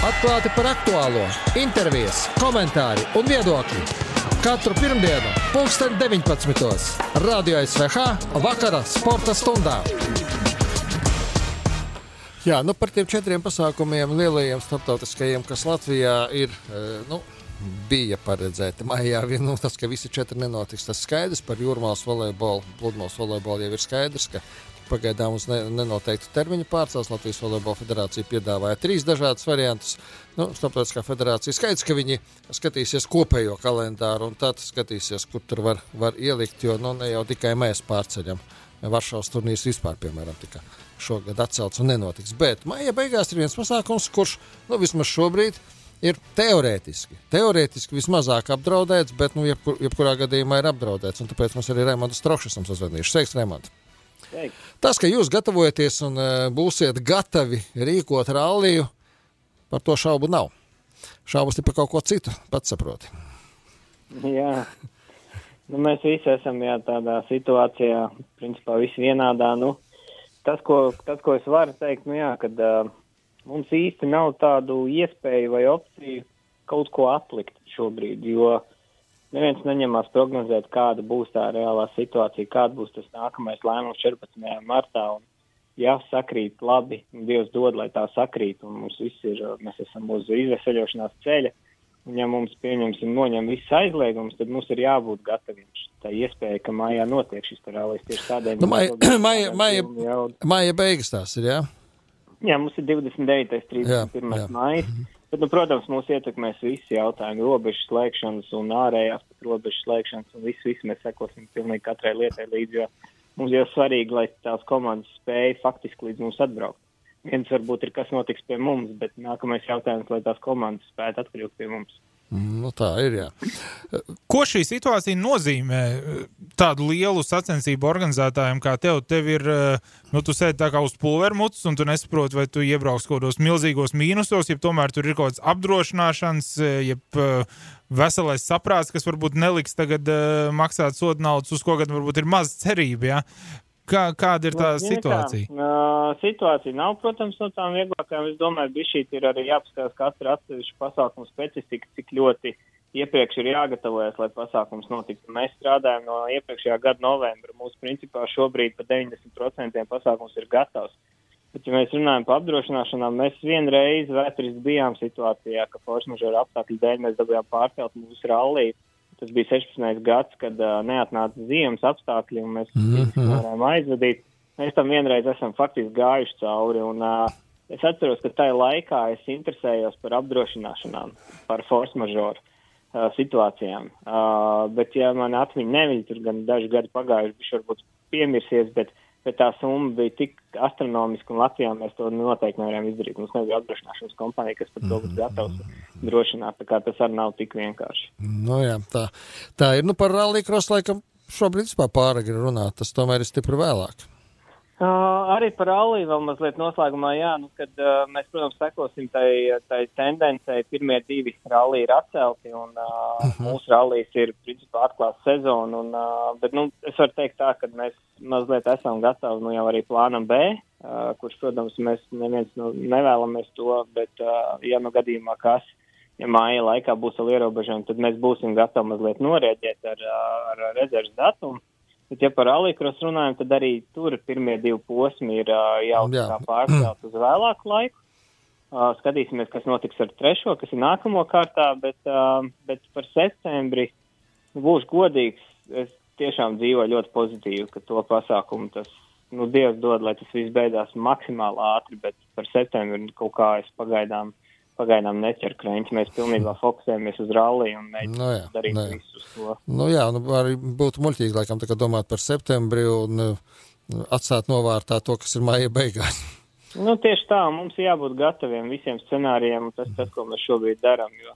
Atklāti par aktuālo, intervijas, komentāri un viedokļi. Katru pirmdienu, pulksten 19. Radio SVH vakara sporta stundā. Jā, nu par tiem četriem pasākumiem, lielajiem starptautiskajiem, kas Latvijā ir, eh, nu, bija paredzēti. Maijā nu, tas, ka visi četri nenotiks, tas skaidrs par jūrmālas volejbolu, pludmales volejbolu jau ir skaidrs, ka pagaidām uz ne, nenoteiktu termiņu pārcels. Latvijas volejbola federācija piedāvāja trīs dažādus variantus. Nu, Starptautiskā federācija skaidrs, ka viņi skatīsies kopējo kalendāru un tad skatīsies, kur tur var, var ielikt, jo nu, ne jau tikai mēs pārceļam. Varšavas turnīrs vispār, piemēram, tika šogad atcelts un nenotiks. Bet maija beigās ir viens pasākums, kurš nu, vismaz šobrīd ir teorētiski. Teorētiski vismazāk apdraudēts, bet nu, jebkur, jebkurā gadījumā ir apdraudēts. Tāpēc mums arī Raimonds Strokšs esam sazvanījuši. Sveiks, Raimond! Tas, ka jūs gatavojaties un uh, būsiet gatavi rīkot ralliju, par to šaubu nav. Šaubas ir par kaut ko citu, pats saproti. Jā, nu, mēs visi esam jā, tādā situācijā, principā visi vienādā. Nu, tas, ko, tas, ko es varu teikt, nu, jā, kad uh, mums īsti nav tādu iespēju vai opciju kaut ko atlikt šobrīd, jo neviens neņemās prognozēt, kāda būs tā reālā situācija, kāda būs tas nākamais lēmums 14. martā. Un, ja sakrīt labi, un Dievs dod, lai tā sakrīt, un mums viss ir, uh, mēs esam uz izvesaļošanās ceļa, Un, ja mums, pieņemsim, noņem visas aizliegumus, tad mums ir jābūt gataviem tā iespēja, ka mājā notiek šis rallies tieši tādēļ. Nu, maija, filmu jaudu. maija beigas tās ir, jā? Jā, mums ir 29. un Jā, 31. jā. maija. Bet, nu, protams, mūs ietekmēs visi jautājumi, robežu slēgšanas un ārējās robežu slēgšanas, un visu, visu mēs sekosim pilnīgi katrai lietai līdzi, jo mums jau svarīgi, lai tās komandas spēja faktiski līdz mums atbraukt. Viens varbūt ir, kas notiks pie mums, bet nākamais jautājums, lai tās komandas spētu atbraukt pie mums. Nu, tā ir, jā. Ko šī situācija nozīmē tādu lielu sacensību organizētājiem kā tev? Tev ir, eh, nu, tu sēdi tā kā uz pulvermuts, un tu nesaproti, vai tu iebrauks kaut kādos milzīgos mīnusos, ja tomēr tur ir kaut kāds apdrošināšanas, eh, jeb eh, veselais saprāts, kas varbūt neliks tagad maksāt sodu naudas, uz ko gan varbūt ir maz cerība, jā. Kā, kāda ir tā Nu, zini situācija? Kā, uh, situācija nav, protams, no tām vieglākajām. Es domāju, ka šī ir arī jāpaskatās katra atsevišķa pasākuma specifika, cik ļoti iepriekš ir jāgatavojas, lai pasākums notiktu. Mēs strādājam no iepriekšējā gada novembra. Mūsu principā šobrīd pa 90% pasākums ir gatavs. Bet, ja mēs runājam par apdrošināšanām, mēs vienreiz vēsturiski bijām situācijā, ka force majeure apstākļu dēļ mēs dabūjām pārcelt mūsu ralliju. Tas bija 16. gads, kad uh, neatnāca ziemas apstākļi un mēs Mhm. nevarējām aizvadīt. Mēs tam vienreiz esam faktiski gājuši cauri. Un, uh, es atceros, ka tajā laikā es interesējos par apdrošināšanām, par force majeure uh, situācijām. Uh, bet, ja man atmiņa neviļ, tur gan daži gadi pagājuši, viņš varbūt piemirsies, bet, bet tā summa bija tik astronomiska, un Latvijā mēs to noteikti nevarējām izdarīt. Mums nebija apdrošināšanas kompānija, kas par to būtu gatavs drošināt, tā kā tas arī nav tik vienkārši. Nu, jā, tā, tā ir. Nu, par rallija krosu laikam šobrīd vispār pāragri runāt. Tas tomēr ir stipri vēlāk. Uh, arī par vēl mazliet noslēgumā, jā, nu, kad uh, mēs, protams, sekosim tai, tai tendencei. Pirmie divi rallija ir atcelti, un uh, uh -huh. mūsu rallijas ir, principā, atklāts sezona. Un, uh, bet, nu, es varu teikt tā, ka mēs mazliet esam gatavi, nu, jau arī plānam B, uh, kurš, protams, mēs neviens nu, nevēlamies to, bet, uh, ja nu gadījumā kas, ja māja laikā būs vēl ierobežojumi, tad mēs būsim gatavi mazliet norēģēt ar, ar rezerves datumu. Bet, ja par alikros runājam, tad arī tur pirmie divi posmi ir uh, jau pārcelt uz vēlāku laiku. Uh, skatīsimies, kas notiks ar trešo, kas ir nākamo kārtā, bet, uh, bet par septembri, būšu godīgs, es tiešām dzīvoju ļoti pozitīvi, ka to pasākumu tas, nu, Dievs dod, lai tas viss beidzās maksimāli ātri, bet par septembri kaut kā es pagaidām, pagaidām neķeru krēņķi. Mēs pilnībā fokusējamies uz ralliju un mēģinām Nu, jā, darīt nu jā. visu to. Nu, jā, nu, arī būtu muļķīgi, laikam, tā kā domāt par septembri un uh, atstāt novārtā to, kas ir maija beigās. Nu, tieši tā, mums jābūt gataviem visiem scenārijiem, un tas, tas, ko mēs šobrīd darām. Jo,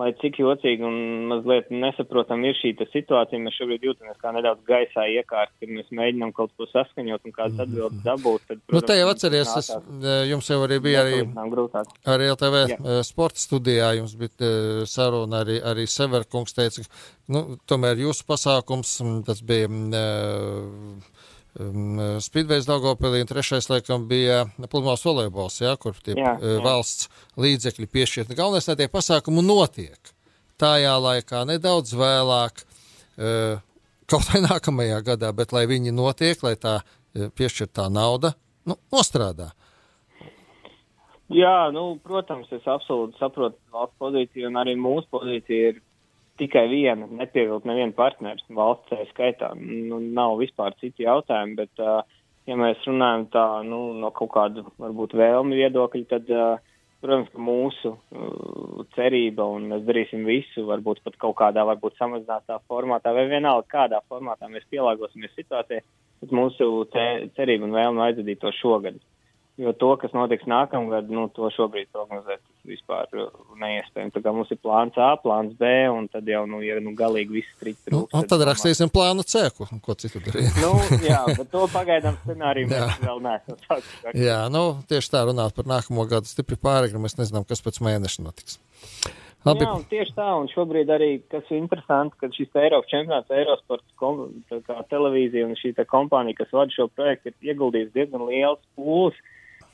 lai cik jocīgi un mazliet nesaprotam ir šī situācija, mēs šobrīd jūtamies kā nedaudz gaisā iekārt, kad mēs mēģinām kaut ko saskaņot un kādas atbildes dabūt. Tad, Nu, te jau atceries, es, eh, jums jau arī bija arī, grūtāk. arī LTV Jā. eh, sporta studijā, jums bija eh, saruna, arī, arī Severkungs teica, nu, tomēr jūsu pasākums, tas bija mm, Spidvejs Daugopilī, un trešais, laikam, bija pludmales volejbols, jā, kur tie Jā, eh, jā. valsts līdzekļi piešķirti. Galvenais, lai tie pasākumi notiek. Tajā laikā nedaudz vēlāk, eh, kaut vai nākamajā gadā, bet lai viņi notiek, lai tā eh, piešķirtā nauda nu, nostrādā. Jā, nu, protams, es absolūti saprotu valsts pozīciju, un arī mūsu pozīcija ir tikai viena, nepievilt nevienu partneri valsts ceļa skaitā. Nu, nav vispār citi jautājumi, bet, ja mēs runājam tā, nu, no kaut kāda, varbūt, vēlmi viedokļa, tad, protams, ka mūsu cerība, un mēs darīsim visu, varbūt pat kaut kādā, varbūt samazinātā formātā, vai vienalga kādā formātā mēs pielāgosimies situācijai, bet mūsu ce cerība un vēlme aizvadīt to šogad. Jo to, kas notiks nākamgad, nu, to šobrīd prognozēt vispār uh, neiespējami. Tā kā mums ir plāns A, plāns B, un tad jau, nu, ja nu galīgi viss trīt Nu, trūks. un tad rakstīsim plānu C, ko, ko citu darīt. Nu, jā, bet to pagaidām scenāriju mēs vēl neesam sākuši. Jā, nu, tieši tā runāt par nākamo gadu stipri pārāk, mēs nezinām, kas pēc mēneša notiks. Labi, Jā, tieši tā, un šobrīd arī, kas ir interesanti, ka šis Eiropas čempionāts, Eirosports televīzija un šī kompānija, kas vada šo projektu, ir ieguldījusi diezgan liels pūles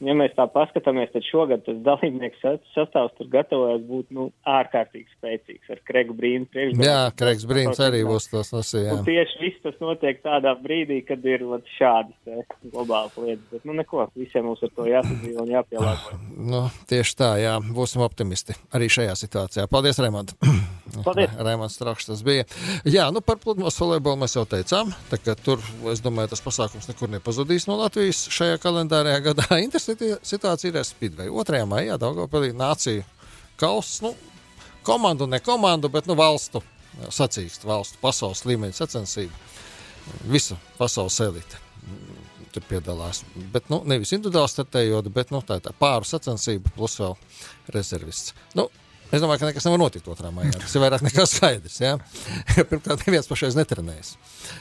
ja mēs tā paskatāmies, tad šogad tas dalībnieks sa- sastāvs tur gatavojas būt nu, ārkārtīgi spēcīgs ar Kregu Brīnu. Jā, Kreigs Brīns arī būs tas lasījums. Un tieši viss tas notiek tādā brīdī, kad ir šādas globālas lietas. Bet, nu, neko, visiem mums ar to jāsadzīvo un jāpielāgojas. Nu, tieši tā, jā, būsim optimisti arī šajā situācijā. Paldies, Raimond. Paldies. Raimonds Strakšs tas bija. Jā, nu par pludmales volejbolu mēs jau teicām. Tur, es domāju, tas pasākums nekur nepazudīs no Latvijas šajā kalendārajā gadā. Interesanti situācija ir ar Speedway. 2. maijā Daugavpilī nācija kauss, nu, komandu, ne komandu, bet, nu, valstu sacīkst, valstu pasaules līmeņa sacensību. Visa pasaules elite tur piedalās. Bet, nu, nevis individuāli startējot, bet nu, tā tā pāru sacensība plus vēl rezervists. Nu, es domāju, ka nekas nevar notikt otrā maijā. Tas ir vairāk nekā skaidrs. Ja? Pirmkārt, neviens pašais netrenējas.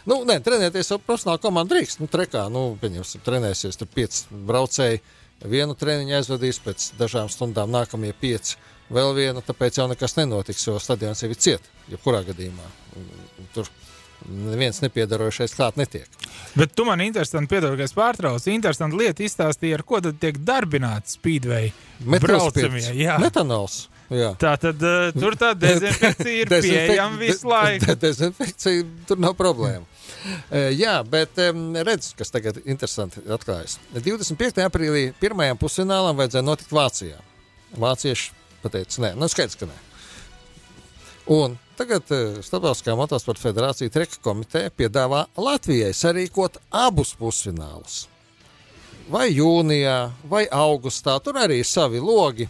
Nu, nē, trenēties jau profesionāli komanda drīkst. Nu, trekā, nu, pieņemsim, trenēsies tur pieci braucēji. Vienu treniņu aizvadīs, pēc dažām stundām nākamie pieci vēl vienu, tāpēc jau nekas nenotiks, jo stadions jau ir ciet, jebkurā gadījumā. Tur neviens nepiedarošais klāt netiek. Bet tu man interesanti, piedod, ka es pārtraucu. Interesanti lieta izstāstīja, ar ko tad tiek darbināts. Jā. Metanols. Jā. Tā tad uh, tur tā dezinfekcija ir pieejama visu laiku. de- Dezinfekcija tur nav problēma. Eh, Jā, bet um, redz, kas tagad interesanti atklājas. 25. aprīlī pirmajam pusfinālam vajadzēja notikt Vācijā. Vācieši pateica, nē, nu skaidrs, ka nē. Un tagad eh, Starptautiskā motosporta federācija Treka komiteja piedāvā Latvijai sarīkot abus pusfinālus. Vai jūnijā, vai augustā. Tur arī ir savi logi.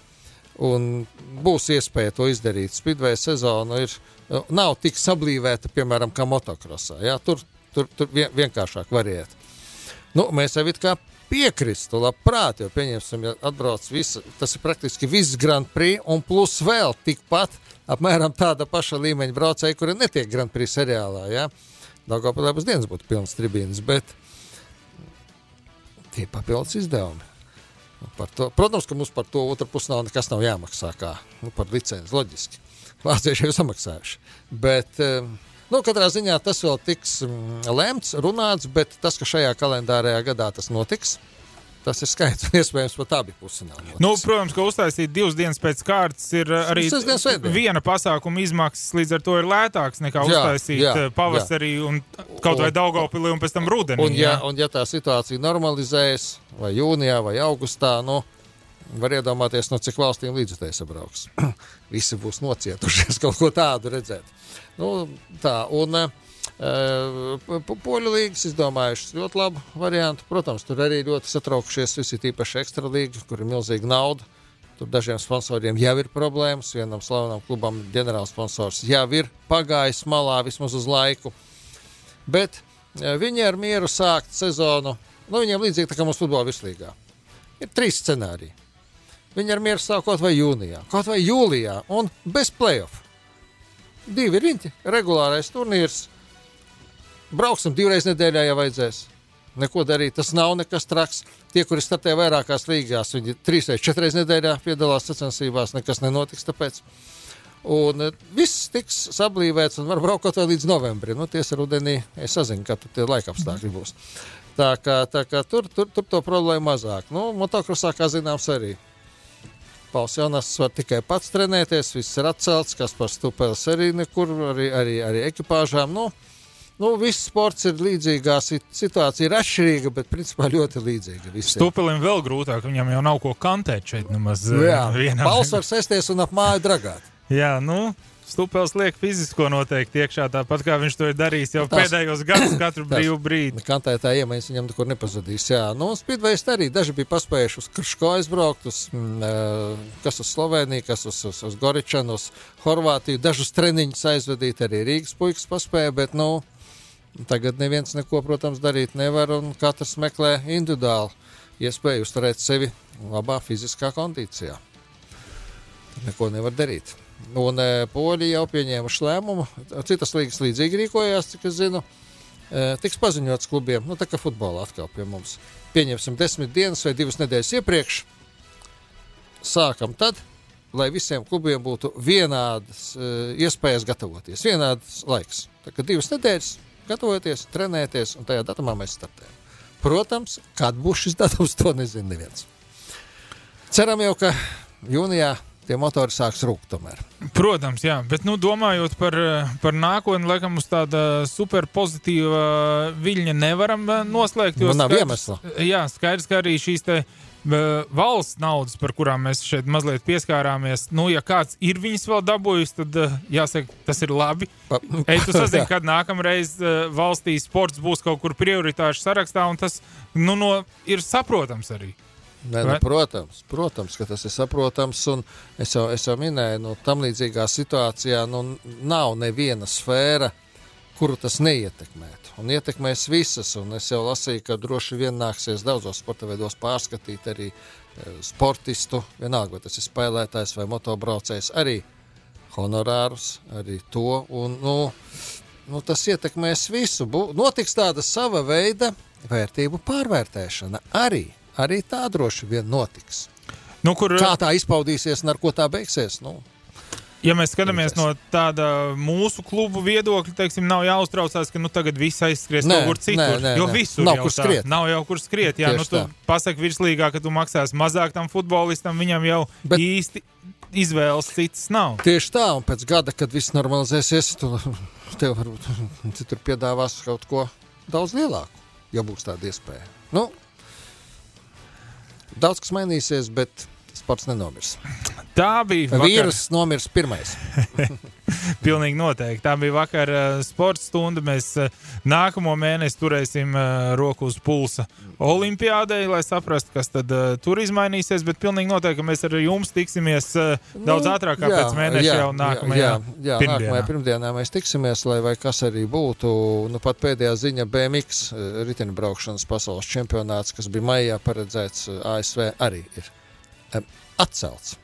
Un būs iespēja to izdarīt. Speedway sezona ir, eh, nav tik sablīvēta, piemēram, kā motokrosā. Ja? Tur, tur, tur vien, vienkāršāk var iet. Nu, mēs jau it kā piekristu, labprāt, jo pieņemsim, ja atbrauc visa, tas ir praktiski viss Grand Prix, un plus vēl tikpat apmēram tāda paša līmeņa braucēji, kuri netiek Grand Prix seriālā. Ja? Daugopilē būs dienas būtu pilnas tribīnas, bet tie papildus izdevumi. Protams, ka mums par to otru pusi nav nekas nav jāmaksā, kā nu, par licenci. Loģiski. Vācieši jau samaksājuši. Bet, nu, katrā ziņā tas vēl tiks lemts, runāts, bet tas, ka šajā kalendārajā gadā tas notiks, tas ir skaidrs. Iespējams, pat abi pusfināli. Nu, protams, ka uztaisīt divas dienas pēc kārtas ir uh, arī viena pasākuma izmaksas, līdz ar to ir lētāks nekā Jā, uztaisīt jā, uh, pavasarī un kaut vai Un- Daugavpilī un pēc tam rudenī. Un, ja, jā. un, ja tā situācija normalizējas, vai jūnijā, vai augustā, nu, var iedomāties, no cik valstīm līdzekļus sabrauks. Visi būs nocietušies kaut ko tādu redzēt. Nu, tā, un, uh, Poļu līnijas izdomājušas ļoti labu variantu. Protams, tur arī ļoti satraukušies visi tīpaši ekstra līnija, kur ir milzīga nauda. Tur dažiem sponsoriem jau ir problēmas. Vienam slavenam klubam ģenerālsponsors jau ir pagājis malā vismaz uz laiku. Bet eh, viņi ar mieru sākt sezonu. Nu, viņiem līdzīgi kā mums futbola virslīgā. Ir trīs scenāriji. Viņi ar mieru sāk kaut vai jūnijā, kaut vai jūlijā, un bez playoff. Divi riņķi, regulārais turnīrs. Brauksim divreiz nedēļā, ja vajadzēs. Neko darīt, tas nav nekas traks. Tie, kuri startē vairākās līgās, viņi trīs vai četras nedēļā piedalās sacensībās, nekas nenotiks. Tāpēc. Un eh, viss tiks sablīvēts un var braukt vai līdz novembrim. Nu, tiesa rudenī es sazinu, ka tur tie laika apstākļi būs. Tā kā, tā kā tur, tur, tur to problēmu mazāk. Nu, motokrosā, kā zināms, arī. Pauls Jonas var tikai pats trenēties, viss ir atcelts, kas par stupēlis arī nekur, arī, arī, arī ekipāžām. Nu, nu, viss sports ir līdzīgā, sit- situācija ir atšķirīga, bet principā ļoti līdzīga. visiem. Stupelim vēl grūtāk, viņam jau nav ko kantēt šeit. Nemaz, uh, Jā, vienam. Pauls var sēsties un ap māju dragāt. Jā, nu, Stupels liek fizisko noteikti iekšā, tāpat kā viņš to ir darījis jau Tas- pēdējos gadus, katru Tas- brīvu brīdi. Kantētā iemaņas viņam nekur nepazudīs. Jā, nu, Spidvejs arī daži bija paspējuši uz Krško aizbraukt, uz, mm, eh, kas uz Sloveniju, kas uz, uz, uz Goričanu, uz Horvātiju. Dažus treniņus aizvedīt arī Rīgas puikas paspēja, bet, nu, tagad neviens neko, protams, darīt nevar, un katrs meklē individuāli iespēju uzturēt sevi labā fiziskā kondīcijā. Tur neko nevar darīt. Un e, Poļi jau pieņēmuši lēmumu. Citas līgas līdzīgi rīkojās, cik es zinu. E, tiks paziņots klubiem, nu tā kā futbolā atkal pie mums. Pieņemsim desmit dienas vai divas nedēļas iepriekš. Sākam tad, lai visiem klubiem būtu vienādas e, iespējas gatavoties, vienāds laiks. Tā kā divas nedēļas gatavoties, trenēties, un tajā datumā mēs startējam. Protams, kad būs šis datums, to nezina neviens. Ceram jau, ka jūnijā tie motori sāks rūkt tomēr. Protams, jā, bet nu, domājot par, par nākotni, laikam uz tāda super pozitīva viļņa nevaram eh, noslēgt. Nu, nav skaidrs- iemesla. Jā, skaidrs, ka arī šīs valsts naudas, par kurām mēs šeit mazliet pieskārāmies, nu, ja kāds ir viņas vēl dabūjis, tad jāsaka, tas ir labi. Pa, Ej, tu sazini, Jā. kad nākamreiz uh, valstī sports būs kaut kur prioritāšu sarakstā, un tas nu, no, ir saprotams arī. Nē, nu, protams, protams, ka tas ir saprotams. Es jau, es jau minēju, nu, tam līdzīgā situācijā nu, nav neviena sfēra, kuru tas neietekmētu. Un ietekmēs visas. Un es jau lasīju, ka droši vien nāksies daudzos sporta veidos pārskatīt arī e, sportistu, vienalga, vai tas ir spēlētājs vai motobraucējs, arī honorārus, arī to. Un, nu, nu, tas ietekmēs visu. Bū, notiks tāda sava veida vērtību pārvērtēšana arī. Arī tā droši vien notiks. Nu, kur, Kā tā izpaudīsies un ar ko tā beigsies? Nu, Ja mēs skatāmies no tāda mūsu klubu viedokļa, teiksim, nav jāuztraucās, ka nu, tagad viss aizskries Nē, kaut kur citur. nē, nē, jo visur Nav jau kur tā. skriet. Nav jau kur skriet. Jā, Tieši nu, tu tā. pasaki virslīgā, ka tu maksāsi mazāk tam futbolistam, viņam jau Bet... īsti izvēles citas nav. tieši tā, un pēc gada, kad viss normalizēsies, tu tev varbūt citur piedāvās kaut ko daudz lielāku, ja būs tāda iespēja. Nu, daudz kas mainīsies, bet sports nenomirs. Tā bija vakar, Vīrus nomirs pirmais. pilnīgi noteikti. Tā bija vakar uh, sporta stunda. Mēs uh, nākamo mēnesi turēsim uh, roku uz pulsa olimpiādei, lai saprastu, kas tad uh, tur izmainīsies. Bet pilnīgi noteikti, mēs ar jums tiksimies uh, daudz ātrāk kā pēc mēneša jau nākamajā jā, jā, pirmdienā. nākamajā pirmdienā mēs tiksimies, lai vai kas arī būtu. Nu, pat pēdējā ziņa BMX eh, riteņbraukšanas pasaules čempionāts, kas bija maijā paredzēts eh, ASV, arī ir atcelts.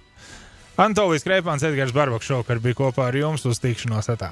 Antolijas Kreipāns, Edgars Barbaks šovakar bija kopā ar jums uz tikšanos atā.